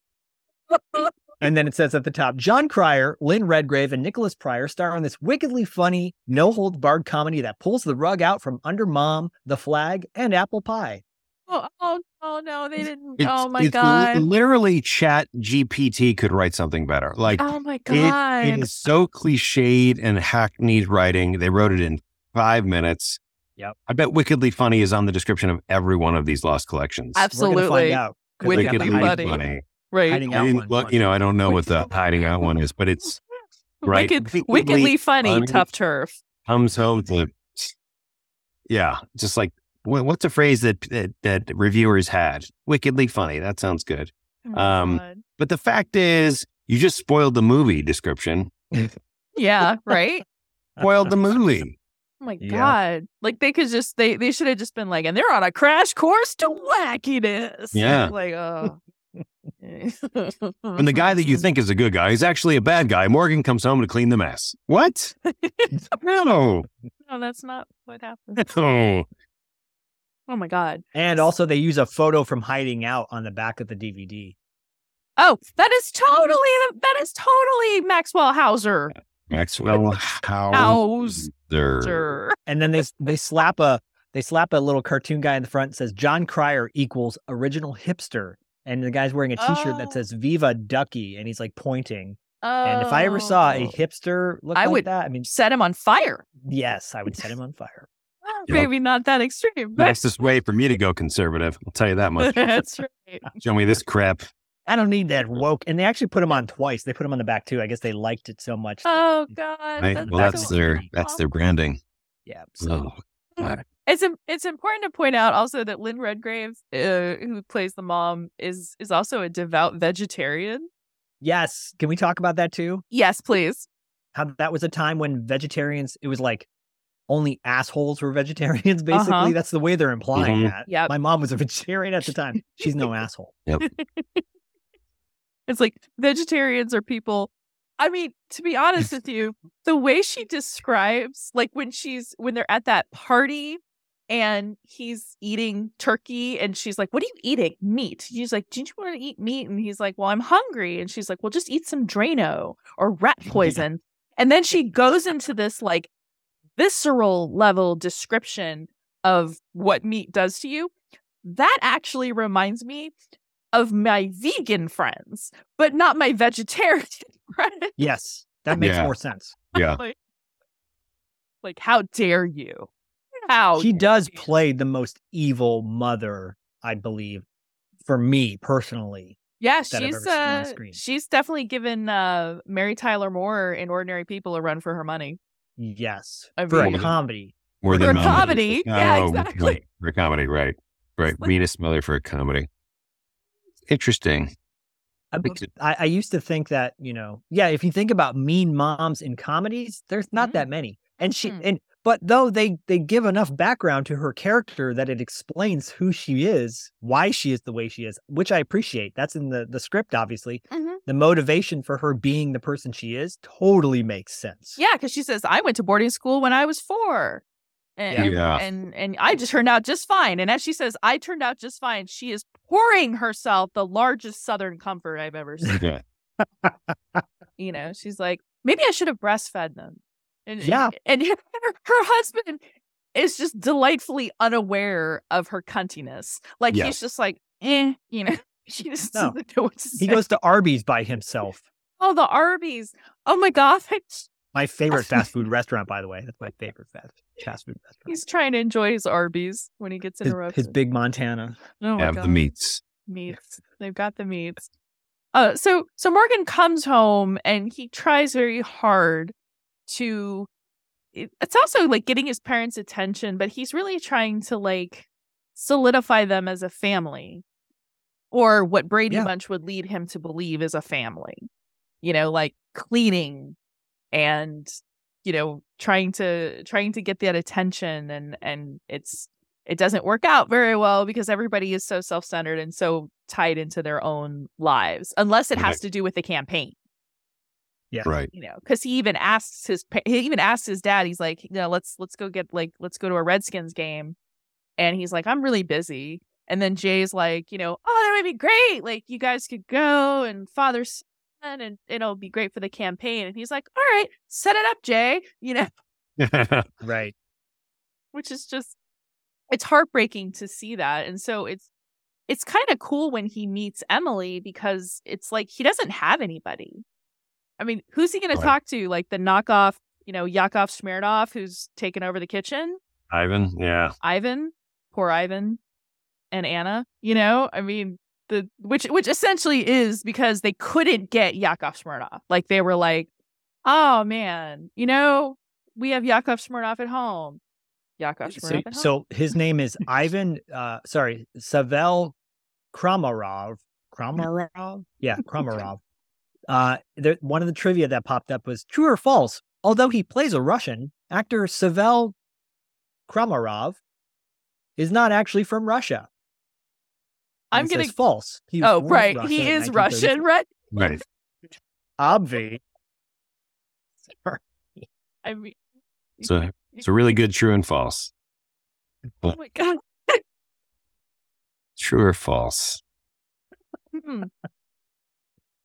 (laughs) And then it says at the top, Jon Cryer, Lynn Redgrave, and Nicholas Pryor star in this wickedly funny, no holds barred comedy that pulls the rug out from under Mom, The Flag, and Apple Pie. Oh, oh, oh no, they didn't. It's- oh my it's God. Literally, Chat GPT could write something better. Like oh my it, God. it is so cliched and hackneyed writing. They wrote it in five minutes. Yep. I bet Wickedly Funny is on the description of every one of these lost collections. We're Absolutely. gonna find out. 'cause they got the Wickedly hiding- funny. right. Hiding I out didn't one. look, you know, I don't know what the hiding out one is, but (laughs) it's right. Wicked, Wickedly wickedly funny, funny. tough turf. comes home to, yeah, just like what, what's a phrase that, that that reviewers had? Wickedly funny. That sounds good. Oh Um, God. But the fact is, you just spoiled the movie description. yeah, right. (laughs) Spoiled the movie. Oh my Yeah. god! Like they could just they they should have just been like, and they're on a crash course to wackiness. Yeah. (laughs) like oh. And the guy that you (laughs) think is a good guy is actually a bad guy. Morgan comes home to clean the mess. What? no. no, that's not what happened. No. Oh my god! And also, they use a photo from hiding out on the back of the DVD. Oh, that is totally that is totally Maxwell Hauser. Maxwell Hauser. And then they they slap a they slap a little cartoon guy in the front that says Jon Cryer equals original hipster. And the guy's wearing a T-shirt Oh. that says "Viva Ducky," and he's like pointing. Oh. And if I ever saw a Oh. hipster look I like would- that, I mean, set him on fire. yes, I would set him on fire. Yep. Maybe not that extreme, but Fastest way for me to go conservative. I'll tell you that much. (laughs) that's right. (laughs) Show me this crap. I don't need that woke. And they actually put him on twice. They put him on the back too. I guess they liked it so much. Oh God! Right? that- Well, that's so their that's their branding. yeah. So Oh, It's im- it's important to point out also that Lynn Redgrave, uh, who plays the mom, is is also a devout vegetarian. yes, can we talk about that too? Yes, please. How that was a time when vegetarians. It was like only assholes were vegetarians. (laughs) Basically, Uh-huh. that's the way they're implying Mhm. that. Yep. My mom was a vegetarian at the time. She's no (laughs) asshole. (laughs) It's like vegetarians are people. I mean, to be honest with you, the way she describes, like when she's when they're at that party and he's eating turkey and she's like, What are you eating? Meat. She's like, Didn't you want to eat meat? And he's like, Well, I'm hungry. And she's like, Well, just eat some Drano or rat poison. And then she goes into this like visceral level description of what meat does to you. That actually reminds me of my vegan friends, but not my vegetarian (laughs) friends. Yes, that makes Yeah. more sense. Yeah. like, like, how dare you? How she does you. play the most evil mother, I believe, for me personally. Yeah, she's ever seen on uh, she's definitely given uh, Mary Tyler Moore in Ordinary People a run for her money. Yes, I for a mean- comedy. More For than a Mother. comedy. Yeah, Oh, exactly. right, For a comedy, right. Right. like- Venus Miller for a comedy. Interesting. I, I, I used to think that you know, yeah. If you think about mean moms in comedies, there's not Mhm. that many, and she Mhm. and but though they they give enough background to her character that it explains who she is, why she is the way she is, which I appreciate. That's in the the script, obviously. Mhm. The motivation for her being the person she is totally makes sense. Yeah, because she says I went to boarding school when I was four, and Yeah. and, Yeah. and and I just turned out just fine. And as she says, I turned out just fine. She is pouring herself the largest Southern comfort I've ever (laughs) seen. Yeah. you know, she's like, maybe I should have breastfed them. And Yeah. and (laughs) her, her husband is just delightfully unaware of her cuntiness. Like Yes. he's just like, eh, you know. (laughs) She just No. doesn't know what to say. He goes to Arby's by himself. oh, the Arby's. Oh my god, My favorite (laughs) fast food restaurant, by the way. That's my favorite fast fast food restaurant. he's trying to enjoy his Arby's when he gets His, interrupted. his big Montana. oh my Have god. the meats. meats. They've got the meats. Uh, so so Morgan comes home and he tries very hard to. Eh, it's also like getting his parents' attention, but he's really trying to like solidify them as a family, or what Brady Yeah. Bunch would lead him to believe is a family. You know, like cleaning and you know trying to trying to get that attention and and it's it doesn't work out very well because everybody is so self-centered and so tied into their own lives unless it has to do with the campaign Right. you know because he even asks his he even asks his dad he's like you know let's let's go get like let's go to a redskins game. And he's like i'm really busy. And then jay's like you know oh that would be great. Like you guys could go and father son and it'll be great for the campaign. And he's like all right set it up jay (laughs) you know? (laughs) Right. which is just it's heartbreaking to see that. And so it's it's kind of cool when he meets emily because it's like he doesn't have anybody i mean who's he going Right. to talk to like the knockoff you know yakov smirnoff who's taken over the kitchen Ivan. Yeah. ivan poor ivan and anna you know i mean the which which essentially is because they couldn't get yakov smirnoff like they were like oh man you know we have yakov smirnoff at home yakov So, at home so his name is (laughs) Ivan. Uh, sorry, Savel Kramarov. Kramarov. Yeah, (laughs) Kramarov. Uh, there, one of the trivia that popped up was true or false. Although he plays a Russian, actor Savel Kramarov is not actually from Russia. I'm It says getting. false. He Oh, right. Russia He is Russian, right? Right. Obvi. I mean, So it's a really good true and false. oh my god. True or false? Hmm.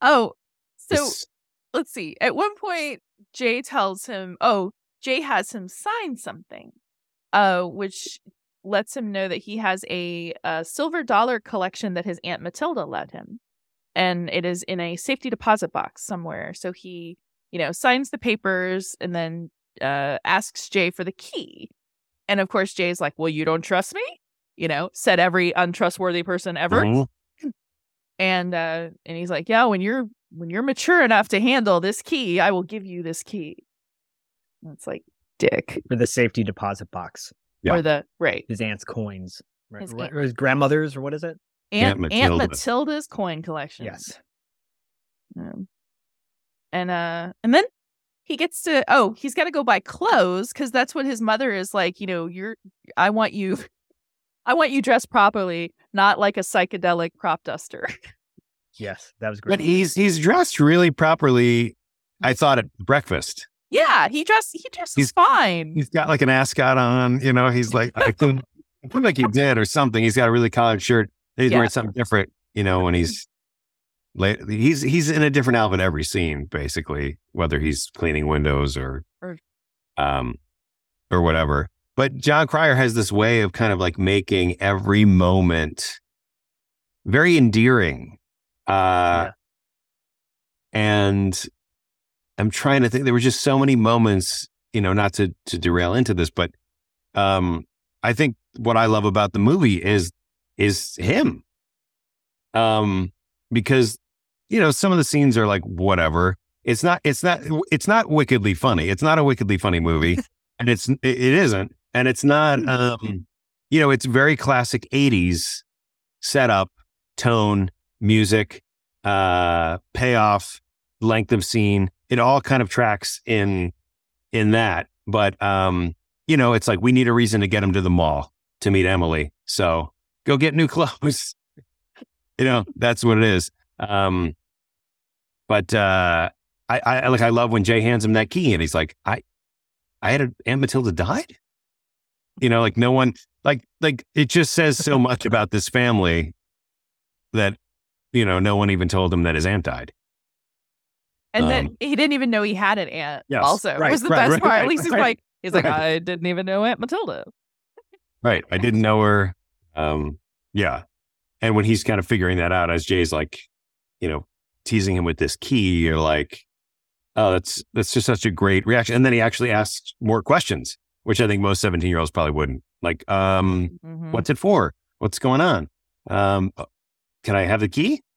oh, so let's see. At one point, Jay tells him, "Oh, Jay has him sign something," uh, which lets him know that he has a, a silver dollar collection that his aunt Matilda led him, and it is in a safety deposit box somewhere. So he, you know, signs the papers and then uh, asks Jay for the key, and of course, Jay's like, "Well, you don't trust me." You know, said every untrustworthy person ever Mhm. (clears throat) and uh and he's like yeah when you're when you're mature enough to handle this key i will give you this key. And it's like dick. For the safety deposit box, Yeah. or the right. His aunt's coins, right? His Or aunt- or his grandmother's, or what is it? aunt, Aunt aunt, matilda's. Coin collection. Yes. Um, and uh and then he gets to oh he's got to go buy clothes because that's what his mother is like you know you're i want you (laughs) i want you dressed properly not like a psychedelic crop duster (laughs) Yes, that was great. But he's he's dressed really properly. I thought at breakfast. yeah he dressed he dresses He's- fine He's got like an ascot on. You know, he's like I (laughs) feel, I feel like he did or something. He's got a really collared shirt. He's Yeah. wearing something different. You know, when he's late, he's he's in a different outfit every scene, basically, whether he's cleaning windows or Or- um or whatever. But Jon Cryer has this way of kind of like making every moment very endearing. Uh, Yeah. And I'm trying to think. There were just so many moments, you know, not to to derail into this, but um, I think what I love about the movie is is him. Um, because you know some of the scenes are like whatever. It's not. It's not. It's not wickedly funny. It's not a wickedly funny movie, (laughs) and it's it, it isn't, and it's not. Um, you know, it's very classic '80s setup, tone, music, uh, payoff, length of scene. It all kind of tracks in in that. But um, you know, it's like we need a reason to get him to the mall to meet Emily. So go get new (laughs) clothes. you know, that's what it is. Um, but uh, I, I like I love when Jay hands him that key and he's like, I I had a Aunt Matilda died. You know, like no one like like it just says so much about this family that you know no one even told him that his aunt died. And then Um, he didn't even know he had an aunt. Yes, also, right, was the right, best right, part. At least he's right, like, he's like. I didn't even know Aunt Matilda. Right. I didn't know her. Um, yeah. And when he's kind of figuring that out, as Jay's like, you know, teasing him with this key, you're like, oh, that's that's just such a great reaction. And then he actually asks more questions, which I think most 17 year olds probably wouldn't. Like, um, Mhm. what's it for? What's going on? Um, can I have the key? (laughs)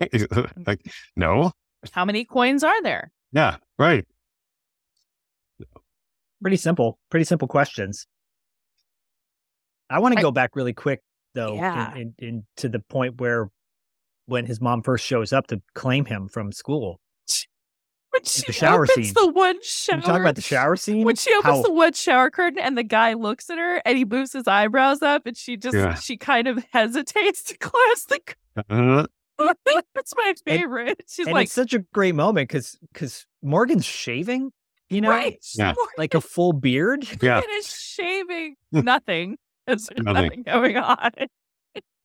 Mm-hmm. like, no. How many coins are there? Yeah. Right. Pretty simple. Pretty simple questions. I want to I- go back really quick though, Yeah. in, in, in to the point where when his mom first shows up to claim him from school. When she The shower opens scene. the one shower. you talk about the shower scene? when she opens How- the one shower curtain and the guy looks at her and he moves his eyebrows up and she just Yeah. she kind of hesitates to (laughs) close the curtain. Uh-huh. (laughs) That's my favorite. She's and like, it's such a great moment because because Morgan's shaving, you know, right, Yeah. (laughs) like a full beard. Yeah. Morgan is shaving nothing. There's Nothing. nothing going on.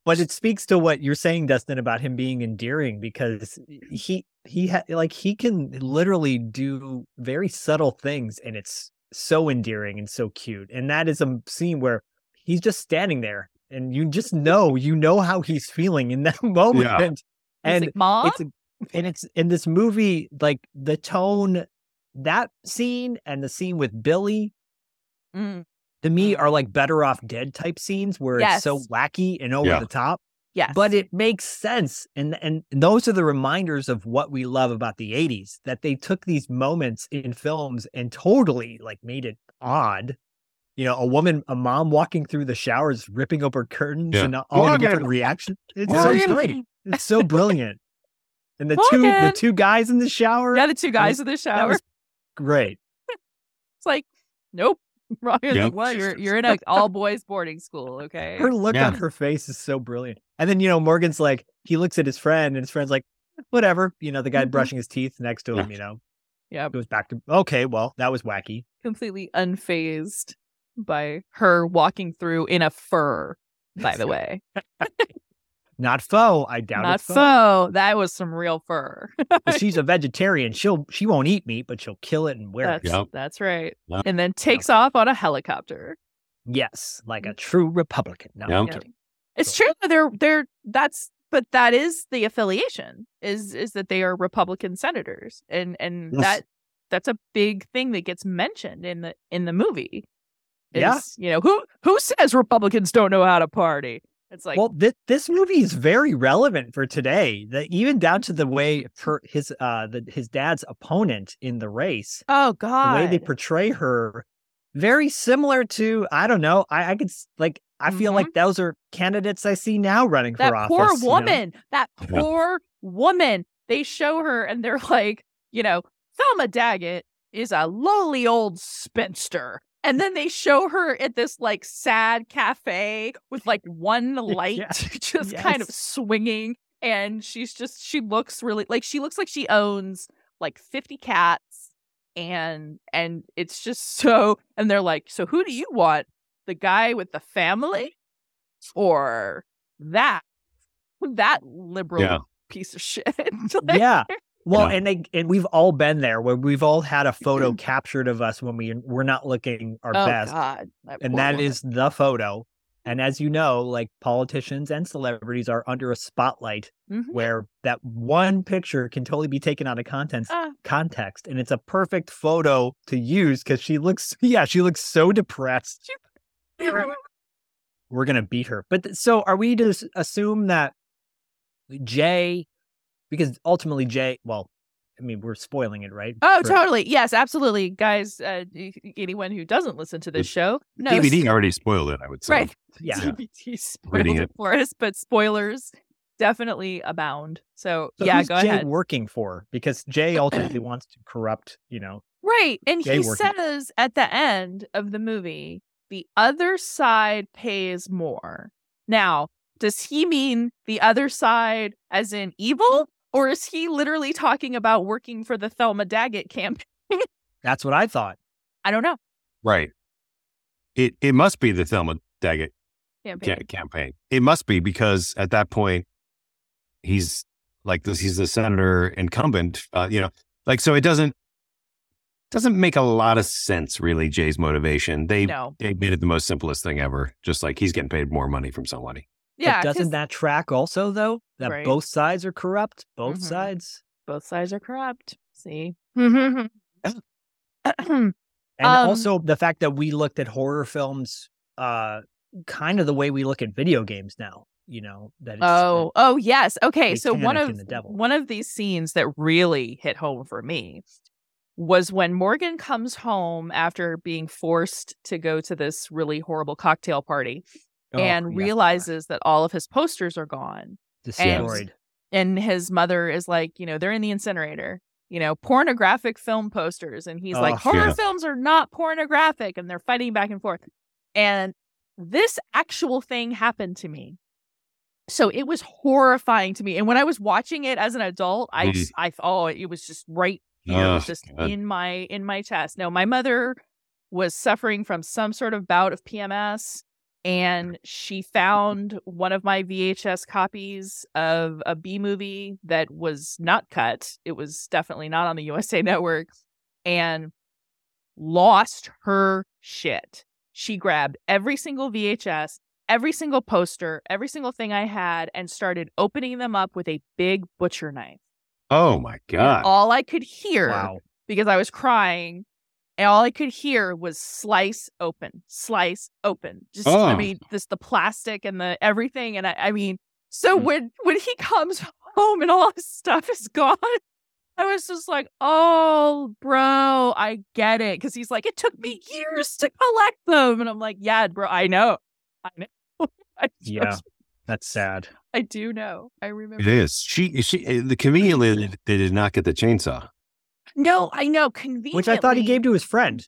But it speaks to what you're saying, Dustin, about him being endearing because he he ha- like he can literally do very subtle things, and it's so endearing and so cute. And that is a scene where he's just standing there, and you just know you know how he's feeling in (laughs) that moment. He's And like, Mom, it's and it's in this movie like the tone that scene and the scene with Billy Mm, to me mm. are like better off dead type scenes where it's so wacky and over Yeah. the top yes, but it makes sense and and those are the reminders of what we love about the 80s that they took these moments in films and totally like made it odd. You know a woman a mom walking through the showers ripping open curtains Yeah. and all the different reactions it's so great. It's so brilliant. And the two the two guys in the shower yeah, the two guys in the that shower. was great. It's like, nope. (laughs) Wrong. It's Yep. like, well, you're you're in a (laughs) all boys boarding school, okay? her look Yeah. on her face is so brilliant and then you know morgan's like he looks at his friend and his friend's like whatever you know the guy Mhm. brushing his teeth next to him Yeah. you know Yeah, goes back to okay well that was wacky completely unfazed by her walking through in a fur. By the (laughs) way, not faux i doubt it. not it's faux. so. That was some real fur. (laughs) She's a vegetarian she'll she won't eat meat but she'll kill it and wear That's it Yep. that's right. Yep. And then takes off on a helicopter. yes like a mm. true republican no I'm kidding It's So- true. They're they're that's but that is the affiliation is is that they are Republican senators and and Yes. that that's a big thing that gets mentioned in the in the movie. Is, Yeah. you know who who says Republicans don't know how to party? It's like well this, this movie is very relevant for today that even down to the way her his uh the, his dad's opponent in the race oh God, the way they portray her very similar to i don't know i, I could like i feel Mhm. like those are candidates i see now running that for office poor you know? woman, that poor woman. They show her and they're (laughs) like, you know, Thelma Daggett is a lowly old spinster. And then they show her at this like sad cafe with like one light Yeah. (laughs) just kind of swinging. And she's just, she looks really like she looks like she owns like 50 cats. And, and it's just so, and they're like, so who do you want? The guy with the family or that that liberal Yeah. piece of shit. (laughs) Like, yeah well and they and we've all been there where we've all had a photo captured of us when we we're not looking our oh best God. that and that woman. is the photo And as you know, like politicians and celebrities are under a spotlight Mhm. where that one picture can totally be taken out of context Ah, context and it's a perfect photo to use because she looks yeah she looks so depressed (laughs) we're gonna beat her but th- so are we to assume that jay because ultimately jay well i mean we're spoiling it right Oh, For- totally. Yes, absolutely. Guys, uh, anyone who doesn't listen to this show knows. DVD already spoiled it, I would say. Right. (laughs) yeah DVD spoiled Reading it it. for us, but spoilers definitely abound. So, so yeah, who's go jay ahead. working for because jay ultimately wants to corrupt you know Right. And Jay he working. says at the end of the movie, the other side pays more. Now, does he mean the other side as in evil? Or is he literally talking about working for the Thelma Daggett campaign? (laughs) that's what i thought I don't know. Right. It it must be the Thelma Daggett Campaign. ca- campaign. It must be because at that point he's like this. He's the senator incumbent. Uh, you know, like so. It doesn't doesn't make a lot of sense, really. Jay's motivation. They No. they made it the most simplest thing ever. Just like he's getting paid more money from somebody. Yeah. but doesn't that track also though that Right. both sides are corrupt both Mhm. sides both sides are corrupt. See? (laughs) (coughs) And Um, also the fact that we looked at horror films uh kind of the way we look at video games now, you know, that it's Oh, oh yes. Okay, so one of one of these scenes that really hit home for me was when Morgan comes home after being forced to go to this really horrible cocktail party oh, and yeah, realizes that all of his posters are gone. destroyed. And his mother is like, you know, they're in the incinerator. You know, pornographic film posters. And he's like, Oh, horror yeah. films are not pornographic. And they're fighting back and forth. And this actual thing happened to me. So it was horrifying to me. And when I was watching it as an adult, I, Mm. I, oh, it was just right here. it was Oh, just God. in my, in my chest. No, my mother was suffering from some sort of bout of PMS and she found one of my VHS copies of a B movie that was not cut. It was definitely not on the USA (laughs) Network and lost her shit. She grabbed every single VHS, every single poster, every single thing I had, and started opening them up with a big butcher knife. Oh my And god! all I could hear Wow. because I was crying. And all I could hear was slice open, slice open. Just I Oh. mean, this the plastic and the everything. And I, I mean, so Mm. when when he (laughs) comes home and all his stuff is gone, I was just like, oh, bro, I get it. Cause he's like, it took me years to collect them. And I'm like, yeah, bro, I know. I know. (laughs) I Yeah. just- That's sad. I do know. I remember. It is. She she uh, the they- they did not get the chainsaw. No, I know. Conveniently. Which I thought he gave to his friend.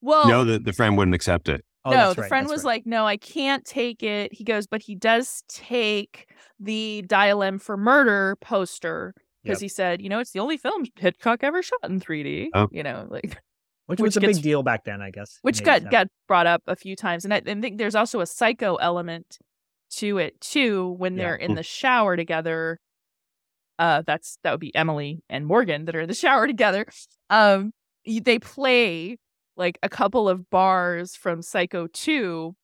Well, no, the, the friend wouldn't accept it. Oh, no, the right, friend was right. like, "No, I can't take it." He goes, "But he does take the Dial M for Murder poster because Yep. he said, you know, it's the only film Hitchcock ever shot in 3D. Oh. You know, like which, which was a gets- big deal back then, I guess. which got got brought up a few times, and I, and think there's also a psycho element to it too when Yeah. they're in the shower together. Uh, that's that would be Emily and Morgan that are in the shower (laughs) together. Um, they play like a couple of bars from Psycho 2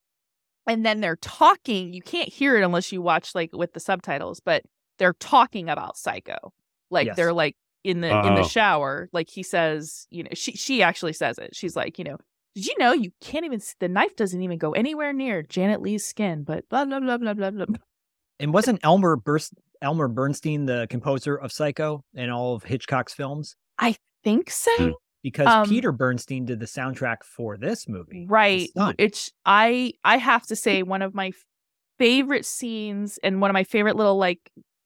and then they're talking. You can't hear it unless you watch like with the subtitles, but they're talking about Psycho. Like Yes. they're like in the in the Oh. shower, like he says, you know, she she actually says it. She's like, you know, did you know you can't even s- the knife doesn't even go anywhere near Janet Leigh's skin, but blah blah blah blah blah blah. And wasn't Elmer Burst Elmer Bernstein the composer of Psycho and all of Hitchcock's films? I think so? Hmm. Because Um, Peter Bernstein did the soundtrack for this movie. right it's i i have to say one of my favorite scenes and one of my favorite little like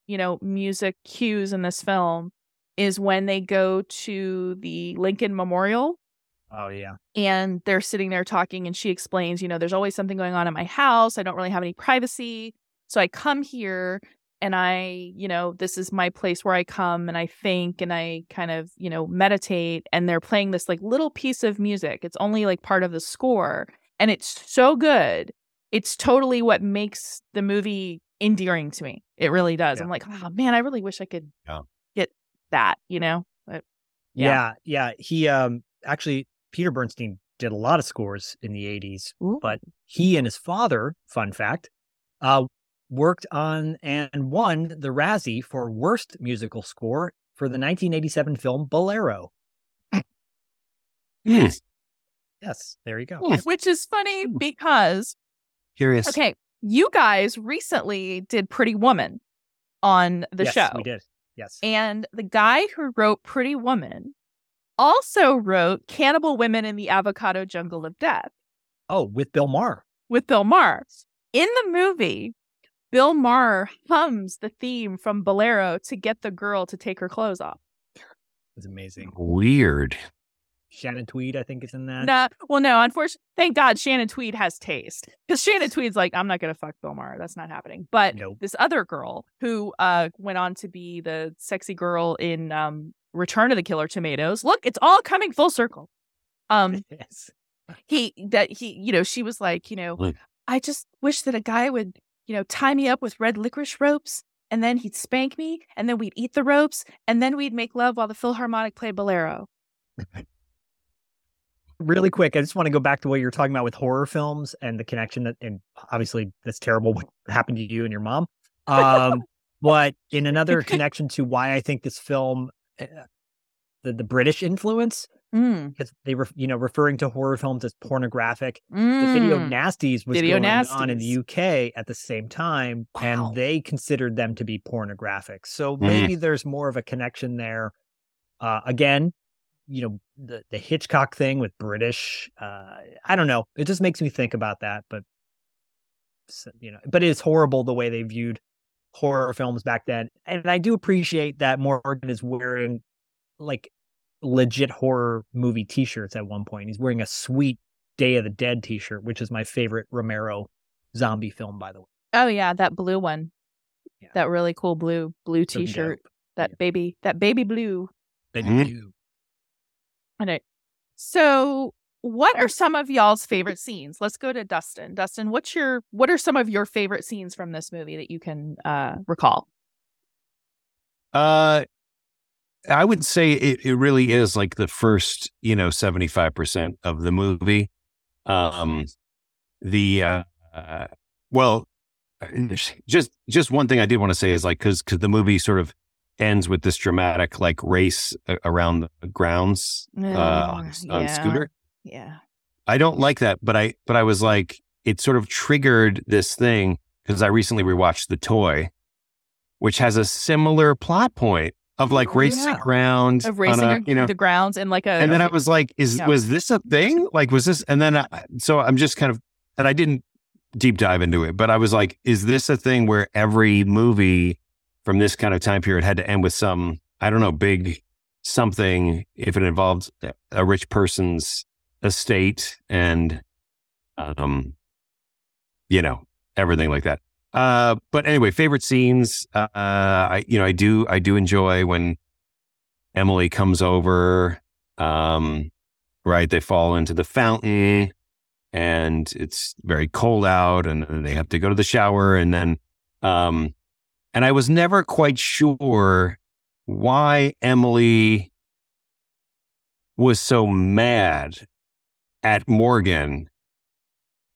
you know music cues in this film is when they go to the lincoln memorial Oh yeah. and they're sitting there talking and she explains you know there's always something going on in my house i don't really have any privacy so i come here and i you know this is my place where i come and i think and i kind of you know meditate and they're playing this like little piece of music it's only like part of the score and it's so good it's totally what makes the movie endearing to me it really does Yeah. i'm like oh man i really wish i could Yeah. get that you know but Yeah. Yeah. yeah, He um actually Peter Bernstein did a lot of scores in the 80s, Ooh. but he and his father, fun fact, uh, worked on and won the Razzie for worst musical score for the 1987 film Bolero. Hmm. Yes, there you go. Hmm. Which is funny because Curious. okay, you guys recently did Pretty Woman on the show. yes, show. we did. Yes. And the guy who wrote Pretty Woman also wrote Cannibal Women in the Avocado Jungle of Death oh, with Bill Maher. with Bill Maher. In the movie, Bill Maher hums the theme from Bolero to get the girl to take her clothes off. was amazing. Weird. Shannon Tweed, I think, is in that. Nah, well, no, unfortunately, thank God Shannon Tweed has taste because Shannon Tweed's like, I'm not gonna fuck Bill Maher. That's not happening. But Nope. this other girl who uh went on to be the sexy girl in um Return of the Killer Tomatoes. Look, it's all coming full circle. Um, (laughs) Yes. he that he, you know, she was like, you know, Look. I just wish that a guy would, you know, tie me up with red licorice ropes. And then he'd spank me, and then we'd eat the ropes, and then we'd make love while the Philharmonic played Bolero. (laughs) really quick, I just want to go back to what you were talking about with horror films and the connection that, and obviously that's terrible what happened to you and your mom. Um, (laughs) but in another (laughs) connection to why I think this film, uh, the the British influence, Mm, because they were, you know, referring to horror films as pornographic. The video mm. nasties was Video going on in the UK at the same time, Wow. and they considered them to be pornographic. So Mm. maybe there's more of a connection there. Uh, again, you know, the the Hitchcock thing with British. Uh, I don't know. It just makes me think about that. But you know, but it's horrible the way they viewed horror films back then. And I do appreciate that Morgan is wearing like legit horror movie T-shirts at one point. He's wearing a sweet Day of the Dead T-shirt, which is my favorite Romero zombie film, by the way. Oh yeah, that blue one. Yeah. That really cool blue blue t-shirt. That Yeah. baby that baby blue. Baby Mhm. blue. I know. So, what are some of y'all's favorite scenes? Let's go to Dustin. Dustin, what's your what are some of your favorite scenes from this movie that you can uh recall? Uh, I would say it, it really is like the first, you know, 75% of the movie. Um, the, uh, uh well, (laughs) just, just one thing I did want to say is like, cause, cause the movie sort of ends with this dramatic like race around the grounds, uh, on, Mm, on scooter. Yeah. I don't like that, but I but I was like, it sort of triggered this thing because I recently rewatched The Toy, which has a similar plot point of like racing yeah. around, Of racing a, you know. the grounds and like a And then I was like, is Yeah. was this a thing? Like, was this? And then I, so I'm just kind of, and I didn't deep dive into it, but I was like, is this a thing where every movie from this kind of time period had to end with some, I don't know, big something if it involved a rich person's estate and, um, you know, everything like that. Uh, but anyway, favorite scenes. Uh, I, you know, I do, I do enjoy when Emily comes over. Um, right. They fall into the fountain and it's very cold out and they have to go to the shower. And then, um, and I was never quite sure why Emily was so mad at Morgan,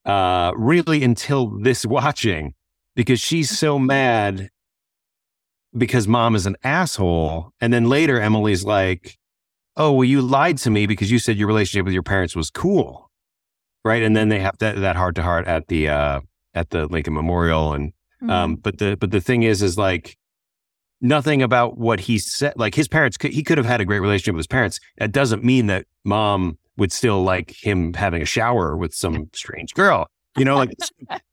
uh, really until this watching, because she's so mad because mom is an asshole. And then later, Emily's like, Oh, well, you lied to me because you said your relationship with your parents was cool. Right. And then they have that, that heart to heart at the, uh, at the Lincoln Memorial. And, Mm-hmm. um, but the, but the thing is, is like nothing about what he said, like his parents could, he could have had a great relationship with his parents. That doesn't mean that mom would still like him having a shower with some strange girl. You know, like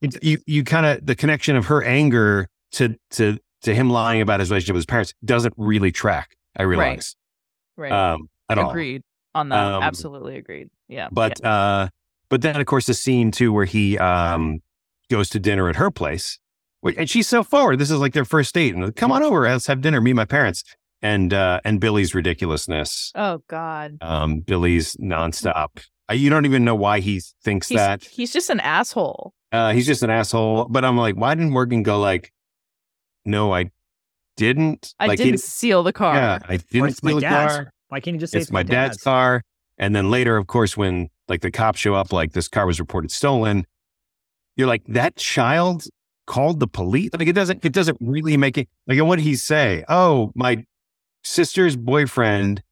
it's, you, you kind of, the connection of her anger to, to, to him lying about his relationship with his parents doesn't really track. I realize, right. um, at all. agreed on that. Um, Absolutely agreed. Yeah. But uh but then of course the scene too where he um goes to dinner at her place. And she's so forward. This is like their first date. And come on over, let's have dinner, meet my parents. And uh and Billy's ridiculousness. Oh God. Um Billy's nonstop. You don't even know why he thinks He's, that. he's just an asshole. Uh he's just an asshole. But I'm like, why didn't Morgan go like, no, I didn't. I like didn't steal the car. yeah, I didn't it's my steal the dad's. car. Why can't you just say It's, my dad's car. And then later, of course, when like the cops show up, like this car was reported stolen, you're like, that child called the police. Like it doesn't, it doesn't really make it like what did he say? Oh, my sister's boyfriend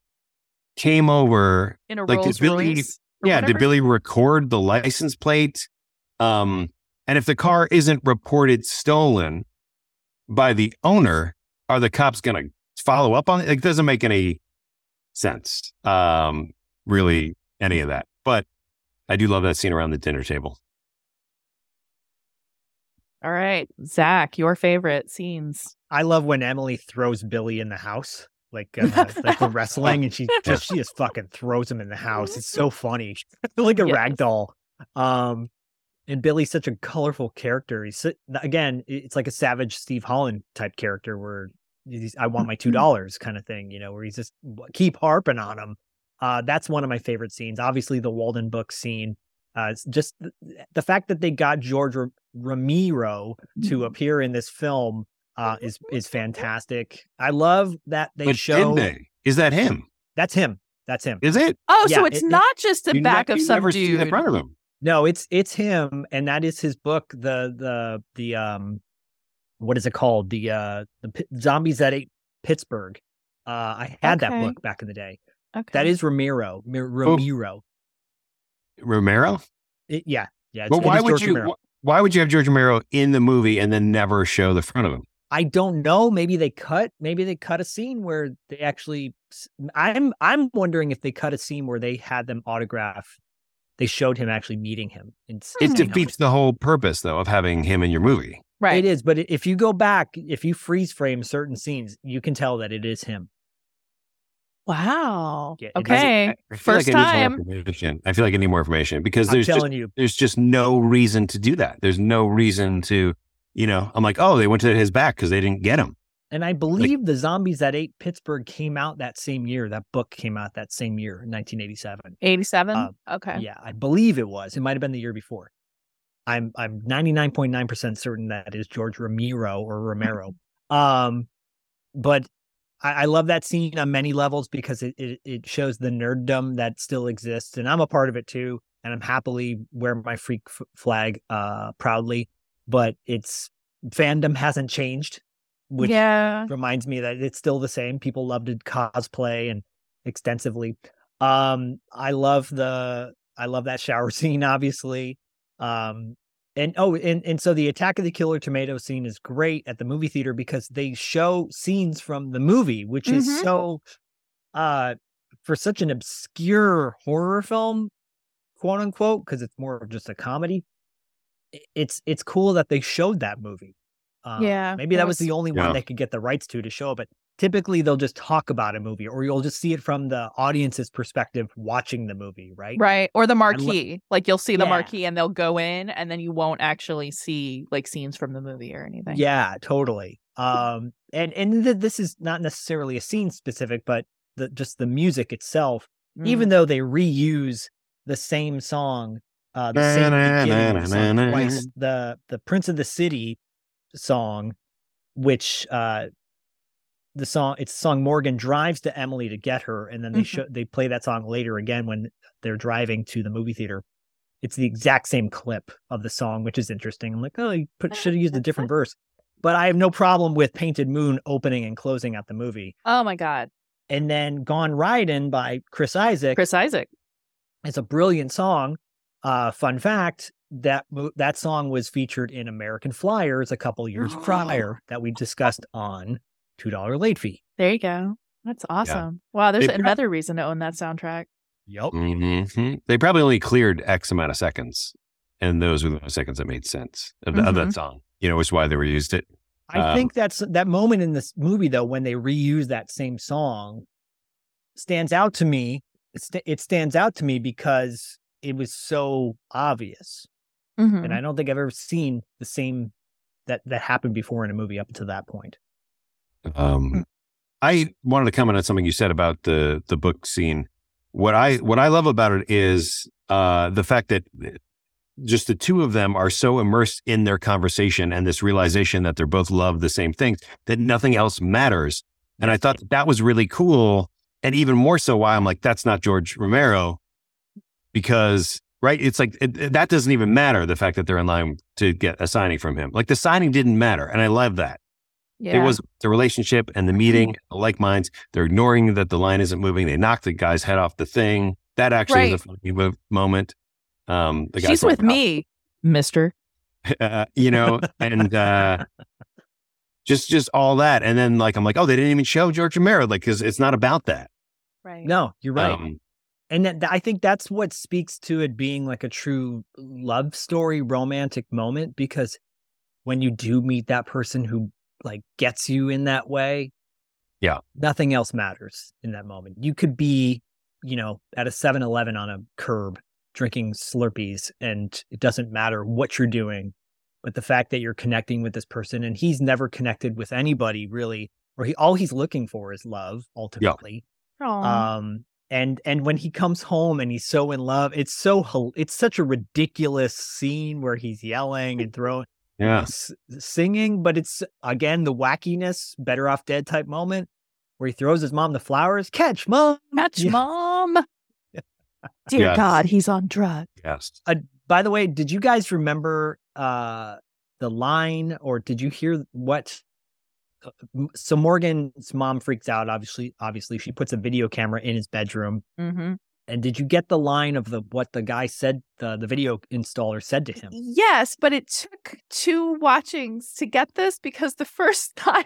came over. In a Like, did Rolls Billy- Royce. Or Yeah, whatever? did Billy record the license plate? Um, and if the car isn't reported stolen by the owner, are the cops going to follow up on it? It doesn't make any sense. Um, really, any of that. But I do love that scene around the dinner table. All right, Zach, your favorite scenes. I love when Emily throws Billy in the house, like uh, like the (laughs) wrestling, and she just she just fucking throws him in the house. It's so funny, (laughs) like a Yes. rag doll. Um, and Billy's such a colorful character. He's again, it's like a savage Steve Holland type character where he's, I want my two dollars kind of thing, you know, where he's just keep harping on him. Uh, that's one of my favorite scenes. Obviously, the Walden book scene. Uh, it's just the, the fact that they got George Ra- Ramiro to appear in this film uh, is is fantastic. I love that they but show did they? Is that him? that's him. That's him. Is it? Oh, so it's it- it- not just the back ne- of you some never see the dude. front of him. No, it's it's him, and that is his book. The the the um, what is it called? The uh the Pi- zombies that ate Pittsburgh. Uh, I had Okay. that book back in the day. Okay. That is Ramiro. Mi- Ramiro. Romero? It- yeah, yeah. it's- But why is would George you? Romero. Why would you have George Romero in the movie and then never show the front of him? I don't know. Maybe they cut. Maybe they cut a scene where they actually. I'm I'm wondering if they cut a scene where they had them autograph. They showed him actually meeting him. And It defeats the whole purpose, though, of having him in your movie. right. It is, but if you go back, if you freeze frame certain scenes, you can tell that it is him. Wow. Yeah, okay. I feel First like I need time. more information. I feel like I need more information because I'm there's just telling you, there's just no reason to do that. There's no reason to, you know, I'm like, oh, they went to his back because they didn't get him. and I believe the zombies that ate Pittsburgh came out that same year. That book came out that same year, 1987. 87. Uh, okay. Yeah, I believe it was. It might have been the year before. I'm I'm 99.9% certain that is George Ramiro or Romero. (laughs) um, but I, I love that scene on many levels because it, it it shows the nerddom that still exists, and I'm a part of it too. And I'm happily wear my freak f- flag uh proudly. But it's fandom hasn't changed, which yeah. reminds me that it's still the same. People love to cosplay and extensively. Um, I love the I love that shower (laughs) scene, obviously. Um, and oh, and and so the Attack of the Killer Tomato scene is great at the movie theater because they show scenes from the movie, which Mhm. is so uh for such an obscure horror film, quote unquote, because it's more of just a comedy. I- It's it's cool that they showed that movie. Uh, Yeah, maybe that was yes. the only Yeah. one they could get the rights to to show. But typically, they'll just talk about a movie, or you'll just see it from the audience's perspective watching the movie, right? Right. Or the lo- marquee. like you'll see the Yeah. marquee and they'll go in and then you won't actually see like scenes from the movie or anything. Yeah, totally. Um, and and th- this is not necessarily a scene specific, but the just the music itself. Mm. Even though they reuse the same song, uh, the same beginning song twice, the the Prince of the City song, which uh, the song it's the song Morgan drives to Emily to get her, and then they show they play that song later again when they're driving to the movie theater. It's the exact same clip of the song, which is interesting. I'm like, oh, you should have used a different verse. But I have no problem with Painted Moon opening and closing out the movie. Oh my God. And then Gone Riding by Chris Isaak Chris Isaak. it's a brilliant song. Uh, fun fact that that song was featured in American Flyers a couple years prior that we discussed on two dollar late fee. There you go. That's awesome. Wow, there's They prob- another reason to own that soundtrack. Yep. hmm They probably only cleared X amount of seconds, and those were the seconds that made sense of, the, of that song. You know, which is why they reused it. I Um, think that's that moment in this movie though when they reuse that same song stands out to me. It, sta- it stands out to me because it was so obvious, Mhm. and I don't think I've ever seen the same that that happened before in a movie up to that point. Um, I wanted to comment on something you said about the the book scene. What I what I love about it is uh, the fact that just the two of them are so immersed in their conversation and this realization that they're both love the same things that nothing else matters. And I thought that, that was really cool, and even more so why I'm like, that's not George Romero because right, it's like it, it- that doesn't even matter. The fact that they're in line to get a signing from him, like the signing didn't matter, and I love that. Yeah. It was the relationship and the meeting, the like minds. They're ignoring that the line isn't moving. They knock the guy's head off the thing. That actually was a funny mo- moment. Um, the guy She's with me, Mister. (laughs) uh, you know, and uh, (laughs) just just all that, and then like I'm like, oh, they didn't even show George Romero, like because it's not about that. Right. No, you're right. Um, and that, I think that's what speaks to it being like a true love story, romantic moment. Because when you do meet that person who like gets you in that way, Yeah. nothing else matters in that moment. You could be, you know, at a 7-Eleven on a curb drinking Slurpees, and it doesn't matter what you're doing, but the fact that you're connecting with this person, and he's never connected with anybody really, or he all he's looking for is love ultimately. Aw. Um, and and when he comes home and he's so in love, it's so it's such a ridiculous scene where he's yelling and throwing, yeah, s- singing, but it's again the wackiness, better off dead type moment where he throws his mom the flowers. Catch mom. Catch Yeah. mom. (laughs) Dear Yes. God, he's on drugs. yes. Uh, by the way, did you guys remember uh the line or did you hear what? Uh, So Morgan's mom freaks out. Obviously, obviously, she puts a video camera in his bedroom. Mm-hmm. And did you get the line of the what the guy said the the video installer said to him? Yes, but it took two watchings to get this because the first (laughs) time,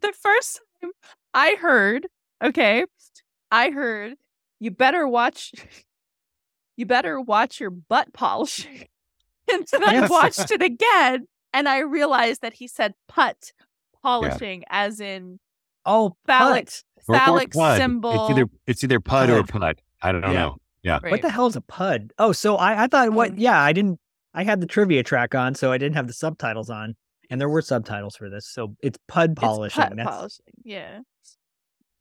the first time I heard, okay, I heard you better watch, (laughs) you better watch your butt polishing. (laughs) And then I watched it again and I realized that he said putt polishing as in Oh, Phallic- putt. Or- or phallic pud. symbol. It's either it's either pud or Pud. pud. I don't Yeah. know. Yeah. What the hell is a pud? Oh, so I I thought what? Um, Yeah, I didn't. I had the trivia track on, so I didn't have the subtitles on, and there were subtitles for this. So it's pud It's polishing. putt That's polishing. Yeah.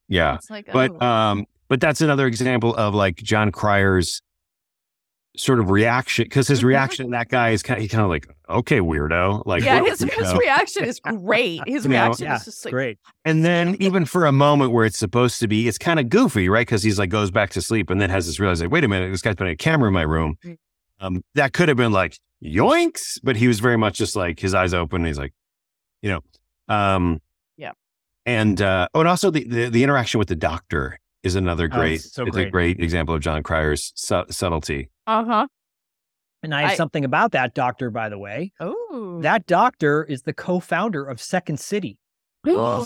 Yeah. It's like, But oh. um, but that's another example of like Jon Cryer's sort of reaction because his Mhm. reaction to that guy is kind of, he kind of like okay weirdo like yeah, his, his reaction is (laughs) great. His You know, reaction yeah, is just like, great. and then even for a moment where it's supposed to be it's kind of goofy right because he's like goes back to sleep and then has this realize like wait a minute this guy's putting a camera in my room Mm. um that could have been like yoinks but he was very much just like his eyes open he's like you know um Yeah. and uh oh and also the the, the interaction with the doctor is another Oh, great it's so it's a great. great example of Jon Cryer's su- subtlety uh huh. And I have I- something about that doctor, by the way. Oh, That doctor is the co-founder of Second City. (gasps) Oh.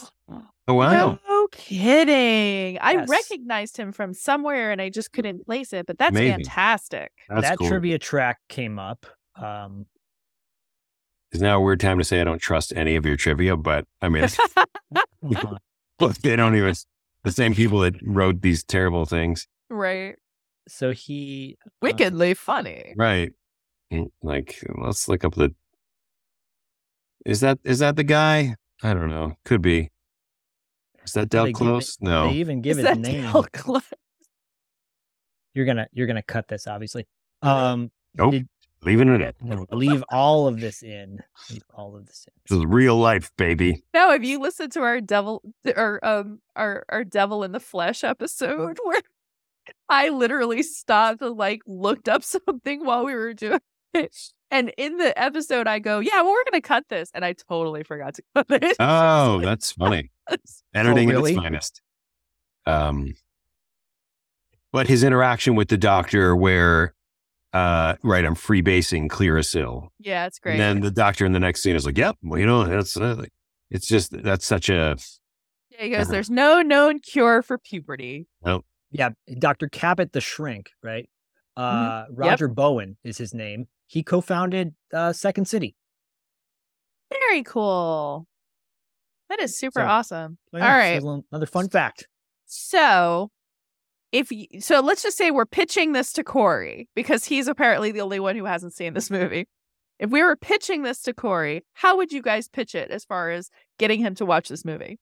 oh wow No kidding. I recognized him from somewhere and I just couldn't place it, but that's Amazing. fantastic. that's that cool trivia track came up. Um, is now a weird time to say I don't trust any of your trivia but I mean it's- (laughs) (laughs) look they don't even the same people that wrote these terrible things right. so he uh, Wickedly funny. Right. Like, let's look up the. Is that is that the guy? I don't know. Could be. Is that Del They give it- Close? No. They even give Is his that name. Del Close? You're gonna you're gonna cut this, obviously. Um, Nope. did- Leaving it in. leave all of this in. Leave all of this in. This is real life, baby. Now, have you listened to our devil or um our our devil in the flesh episode (laughs) where I literally stopped and like looked up (laughs) something while we were doing it. And in the episode I go, Yeah, well, we're gonna cut this. And I totally forgot to cut it. (laughs) Oh, that's funny. Editing at really? its finest. Um, but his interaction with the doctor, where, uh, right, I'm freebasing Clearasil, yeah, it's great. and then the doctor in the next scene is like, "Yep, well, you know, that's uh, it's just that's such a yeah, he goes, There's no known cure for puberty. Nope. Yeah, Dr. Cabot the Shrink, right? Uh, Roger Bowen is his name. He co-founded uh, Second City. Very cool. That is super So- awesome. So, All yeah, right. so little- another fun fact. So, if you, so, let's just say we're pitching this to Corey because he's apparently the only one who hasn't seen this movie. If we were pitching this to Corey, how would you guys pitch it as far as getting him to watch this movie?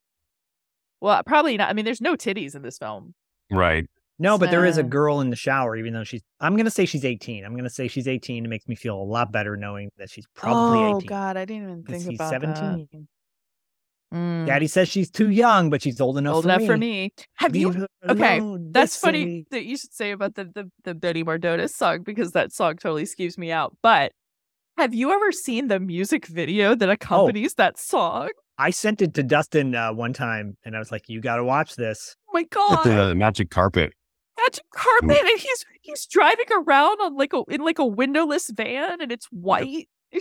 Well, probably not. I mean, there's no titties in this film. right. No, but there is a girl in the shower, even though she's. I'm gonna say she's 18. I'm gonna say she's 18. It makes me feel a lot better knowing that she's probably oh 18. God, I didn't even think he about 17? that. Mm, Daddy says she's too young, but she's old enough old for enough me. for me. Have you? Leave her okay, alone, That's listen funny that you should say about the the the Betty Mardonis song because that song totally skews me out. But have you ever seen the music video Oh. that accompanies that song? I sent it to Dustin uh, one time, and I was like, "You got to watch this." Oh my god! the magic carpet. Magic carpet, and he's he's driving around on like a in like a windowless van, and it's white, (laughs)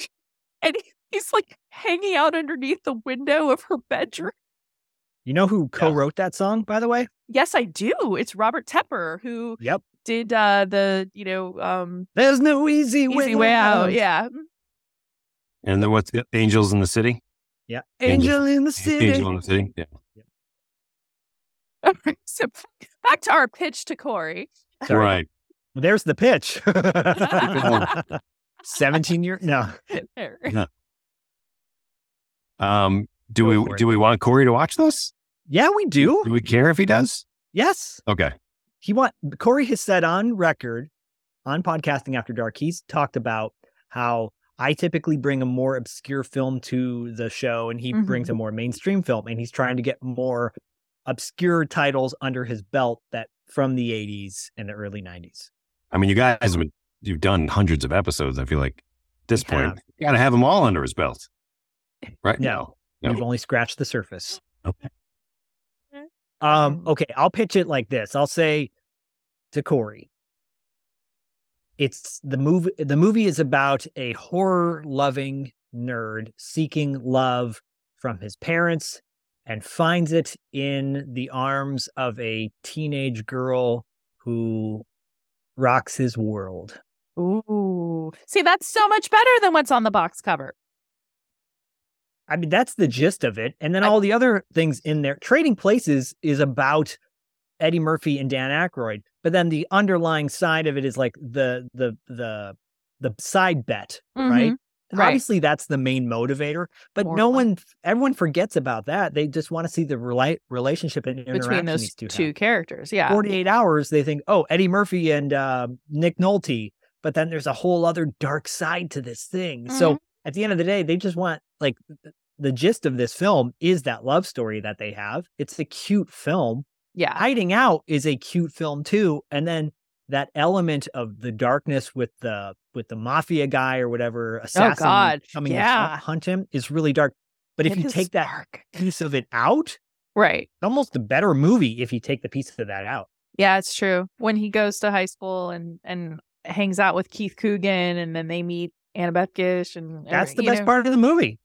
and he, he's like hanging out underneath the window of her bedroom. You know who co-wrote that song, by the way? Yes, I do. It's Robert Tepper who Yep. did uh the you know um There's no easy way, easy way out. Yeah, And then what's the Angels in the City? Yeah. Angel- Angel in the city. Angel in the City. Yeah. (laughs) so back to our pitch to Corey. Sorry. Right. There's the pitch. (laughs) 17 years. No. (laughs) There. Um, do Go we do we want Corey to watch this? Yeah, we do. Do we care if he does? Yes. Okay. He want Corey has said on record on podcasting after dark, he's talked about how I typically bring a more obscure film to the show and he brings a more mainstream film and he's trying to get more obscure titles under his belt that from the 80s and the early 90s. I mean, you guys, you've done hundreds of episodes. I feel like at this We point, have. you got to have them all under his belt, right? No. No. We've only scratched the surface. Okay. Um, okay, I'll pitch it like this. I'll say to Corey. It's the movie the movie is about a horror loving nerd seeking love from his parents and finds it in the arms of a teenage girl who rocks his world. Ooh, see, that's so much better than what's on the box cover. I mean, that's the gist of it. And then I- all the other things in there. Trading Places is about Eddie Murphy and Dan Aykroyd, but then the underlying side of it is like the the the the side bet, right? Mhm. Right. Obviously, that's the main motivator, but More no fun. one, everyone forgets about that. They just want to see the rela- relationship and interaction Between those these two, two characters, yeah. 48 hours, they think, oh, Eddie Murphy and uh, Nick Nolte, but then there's a whole other dark side to this thing. Mm-hmm. So at the end of the day, they just want like the gist of this film is that love story that they have. It's a cute film. yeah. Hiding Out is a cute film too, and then that element of the darkness with the with the mafia guy or whatever oh, assassin Oh, God, coming yeah. hunt- hunt him is really dark. But if you take that dark. piece of it out, Right. almost a better movie if you take the piece of that out. Yeah, it's true. When he goes to high school and and hangs out with Keith Coogan, and then they meet Annabeth Gish, and That's every- the best know, part of the movie.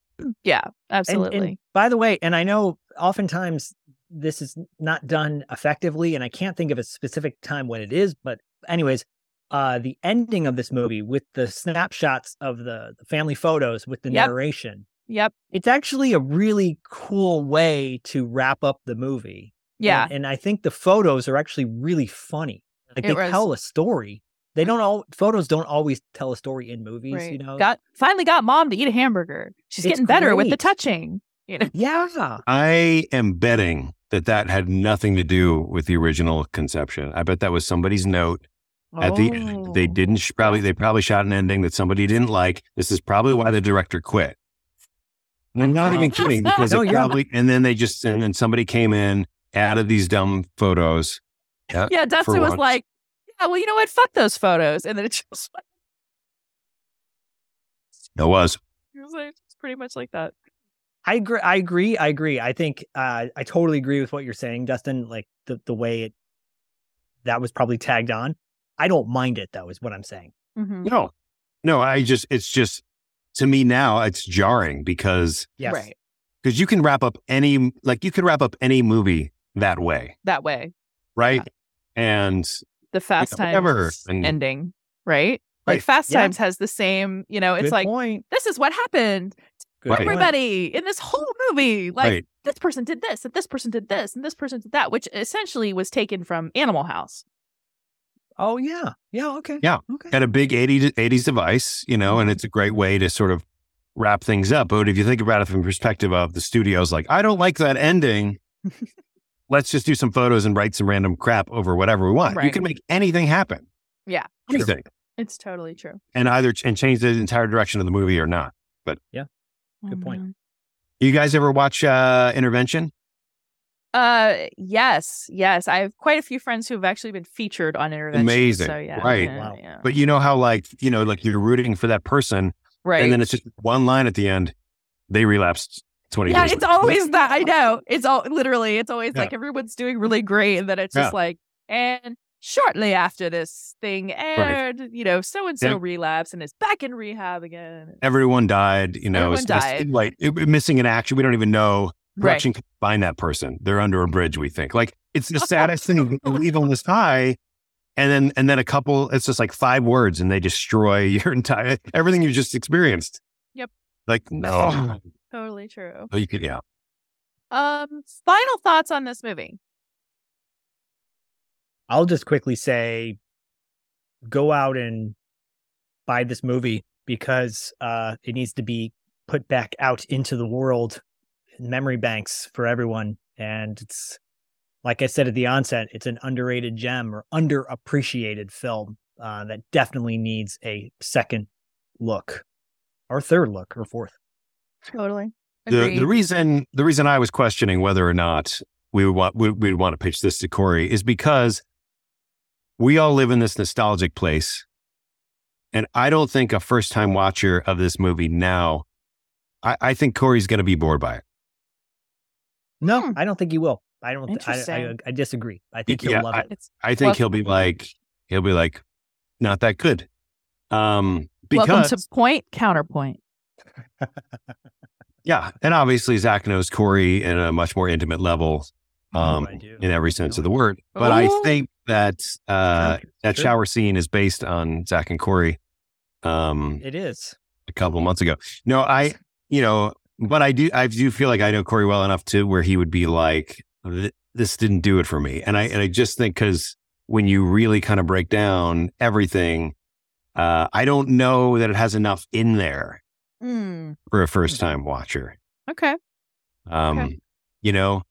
Yeah, absolutely. And, by the way, and I know oftentimes this is not done effectively, and I can't think of a specific time when it is, but anyways, uh, the ending of this movie with the snapshots of the, the family photos with the Yep. narration, yep. it's actually a really cool way to wrap up the movie. And- Yeah. And, I think the photos are actually really funny. Like It they was- tell a story. They don't all photos don't always tell a story in movies, right. you know. Got finally got mom to eat a hamburger. She's It's getting better with the touching. You know. yeah. I am betting that that had nothing to do with the original conception. I bet that was somebody's note at the end. They Oh. didn't sh- probably they probably shot an ending that somebody didn't like. This is probably why the director quit. And I'm not even (laughs) kidding because No, it probably and then they just and then somebody came in, added these dumb photos. Yeah, for Dustin was like, "Yeah, well, you know what? Fuck those photos," and then it (laughs) just It was. it was like, it's pretty much like that. I agree. I agree. I agree. I think uh, I totally agree with what you're saying, Dustin. Like the the way it that was probably tagged on. I don't mind it though, is what I'm saying. Mhm. No. No, I just it's just to me now it's jarring because Yes. Right because you can wrap up any like you can wrap up any movie that way, that way. right? And The Fast Times ending, right? Like Right. Fast Yeah. Times has the same. You know, it's Good like point. this is what happened. Right. point. Everybody in this whole movie, like right. this person did this, and this person did this, and this person did that, which essentially was taken from Animal House. Oh yeah. Yeah. Okay. Yeah. Okay. Got a big 80, 80s device, you know, and mm-hmm. it's a great way to sort of wrap things up. But if you think about it from the perspective of the studios, like, I don't like that ending. (laughs) Let's just do some photos and write some random crap over whatever we want. You can make anything happen. Yeah. Anything. It's totally true. And either ch- and change the entire direction of the movie or not. But yeah. Good point. Mhm. You guys ever watch uh, Intervention? Uh, yes, yes. I have quite a few friends who have actually been featured on Intervention. Amazing. So yeah, Right. yeah, Wow. yeah. But you know how like you know like you're rooting for that person, right. and then it's just one line at the end. They relapsed twenty yeah, years. it's always that. I know. It's all literally. It's always Yeah. like everyone's doing really great, and then it's just Yeah. like, and shortly after this thing aired, you know, so and so relapsed and is back in rehab again. everyone died. You know, Everyone died. like it- missing in action. We don't even know. Right. Can find that person. They're under a bridge. We think like it's the (laughs) saddest thing. You leave on this high, and then and then a couple. It's just like five words, and they destroy (laughs) your entire everything you just experienced. Yep. Like no, Totally true. Oh, you could yeah. Um, final thoughts on this movie. I'll just quickly say go out and buy this movie because uh, it needs to be put back out into the world, memory banks for everyone. And it's, like I said at the onset, it's an underrated gem or underappreciated film uh, that definitely needs a second look or third look or fourth. Totally. The Agreed. the reason the reason I was questioning whether or not we would want we would want to pitch this to Corey is because we all live in this nostalgic place, and I don't think a first time watcher of this movie now. I, I think Corey's going to be bored by it. No, Hmm. I don't think he will. I don't. I, I, I disagree. I think Yeah, you'll love I- it. it's I think Well- he'll be like he'll be like not that good, um, welcome to point counterpoint. (laughs) yeah, and obviously Zach knows Corey in a much more intimate level. Um, I do. in every sense of the word. But I think that uh, that sure. shower scene is based on Zach and Corey um, It is. a couple of months ago. No, I, you know, but I do, I do feel like I know Corey well enough to where he would be like, this didn't do it for me. And I, and I just think because when you really kind of break down everything, uh, I don't know that it has enough in there Mm, for a first time watcher. okay. Um, Okay. you know,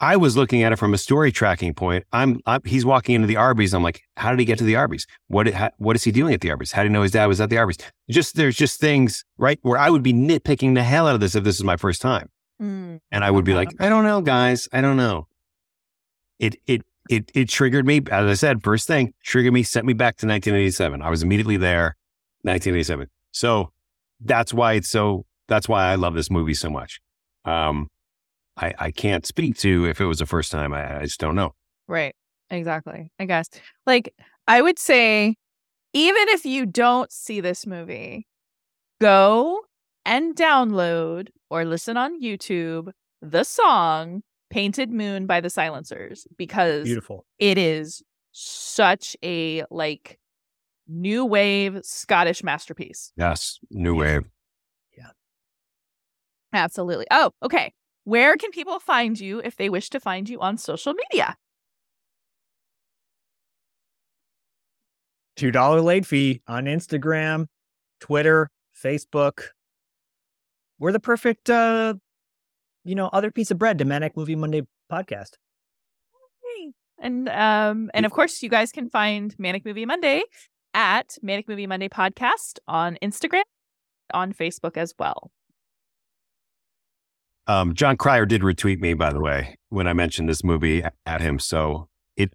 I was looking at it from a story tracking point. I'm, I'm he's walking into the Arby's. I'm like, how did he get to the Arby's? What how, what is he doing at the Arby's? How do you know his dad was at the Arby's? Just there's just things right where I would be nitpicking the hell out of this if this is my first time, Mm, and I would be like, I don't know, guys, I don't know. It it it it triggered me. As I said, first thing triggered me, sent me back to 1987. I was immediately there, 1987. So that's why it's so. That's why I love this movie so much. Um, I, I can't speak to if it was the first time. I, I just don't know. right. Exactly. I guess. Like, I would say, even if you don't see this movie, go and download or listen on YouTube the song Painted Moon by the Silencers because Beautiful. it is such a like new wave Scottish masterpiece. Yes, new wave. Yeah. Absolutely. Oh, okay. Where can people find you if they wish to find you on social media? Two dollar late fee on Instagram, Twitter, Facebook. We're the perfect, uh, you know, other piece of bread to Manic Movie Monday podcast. And um and of course you guys can find Manic Movie Monday at Manic Movie Monday podcast on Instagram, on Facebook as well. Um, Jon Cryer did retweet me, by the way, when I mentioned this movie at him. So it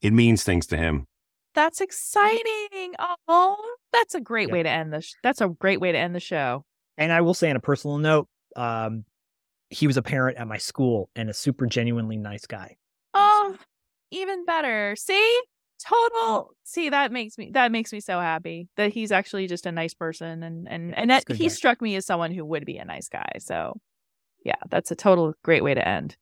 it means things to him. That's exciting. Oh, that's a great Yep. way to end the sh- that's a great way to end the show. And I will say, on a personal note, um, he was a parent at my school and a super genuinely nice guy. Oh, even better. See? Total. See, that makes me that makes me so happy that he's actually just a nice person and and and that he guy. struck me as someone who would be a nice guy. So, yeah, that's a total great way to end.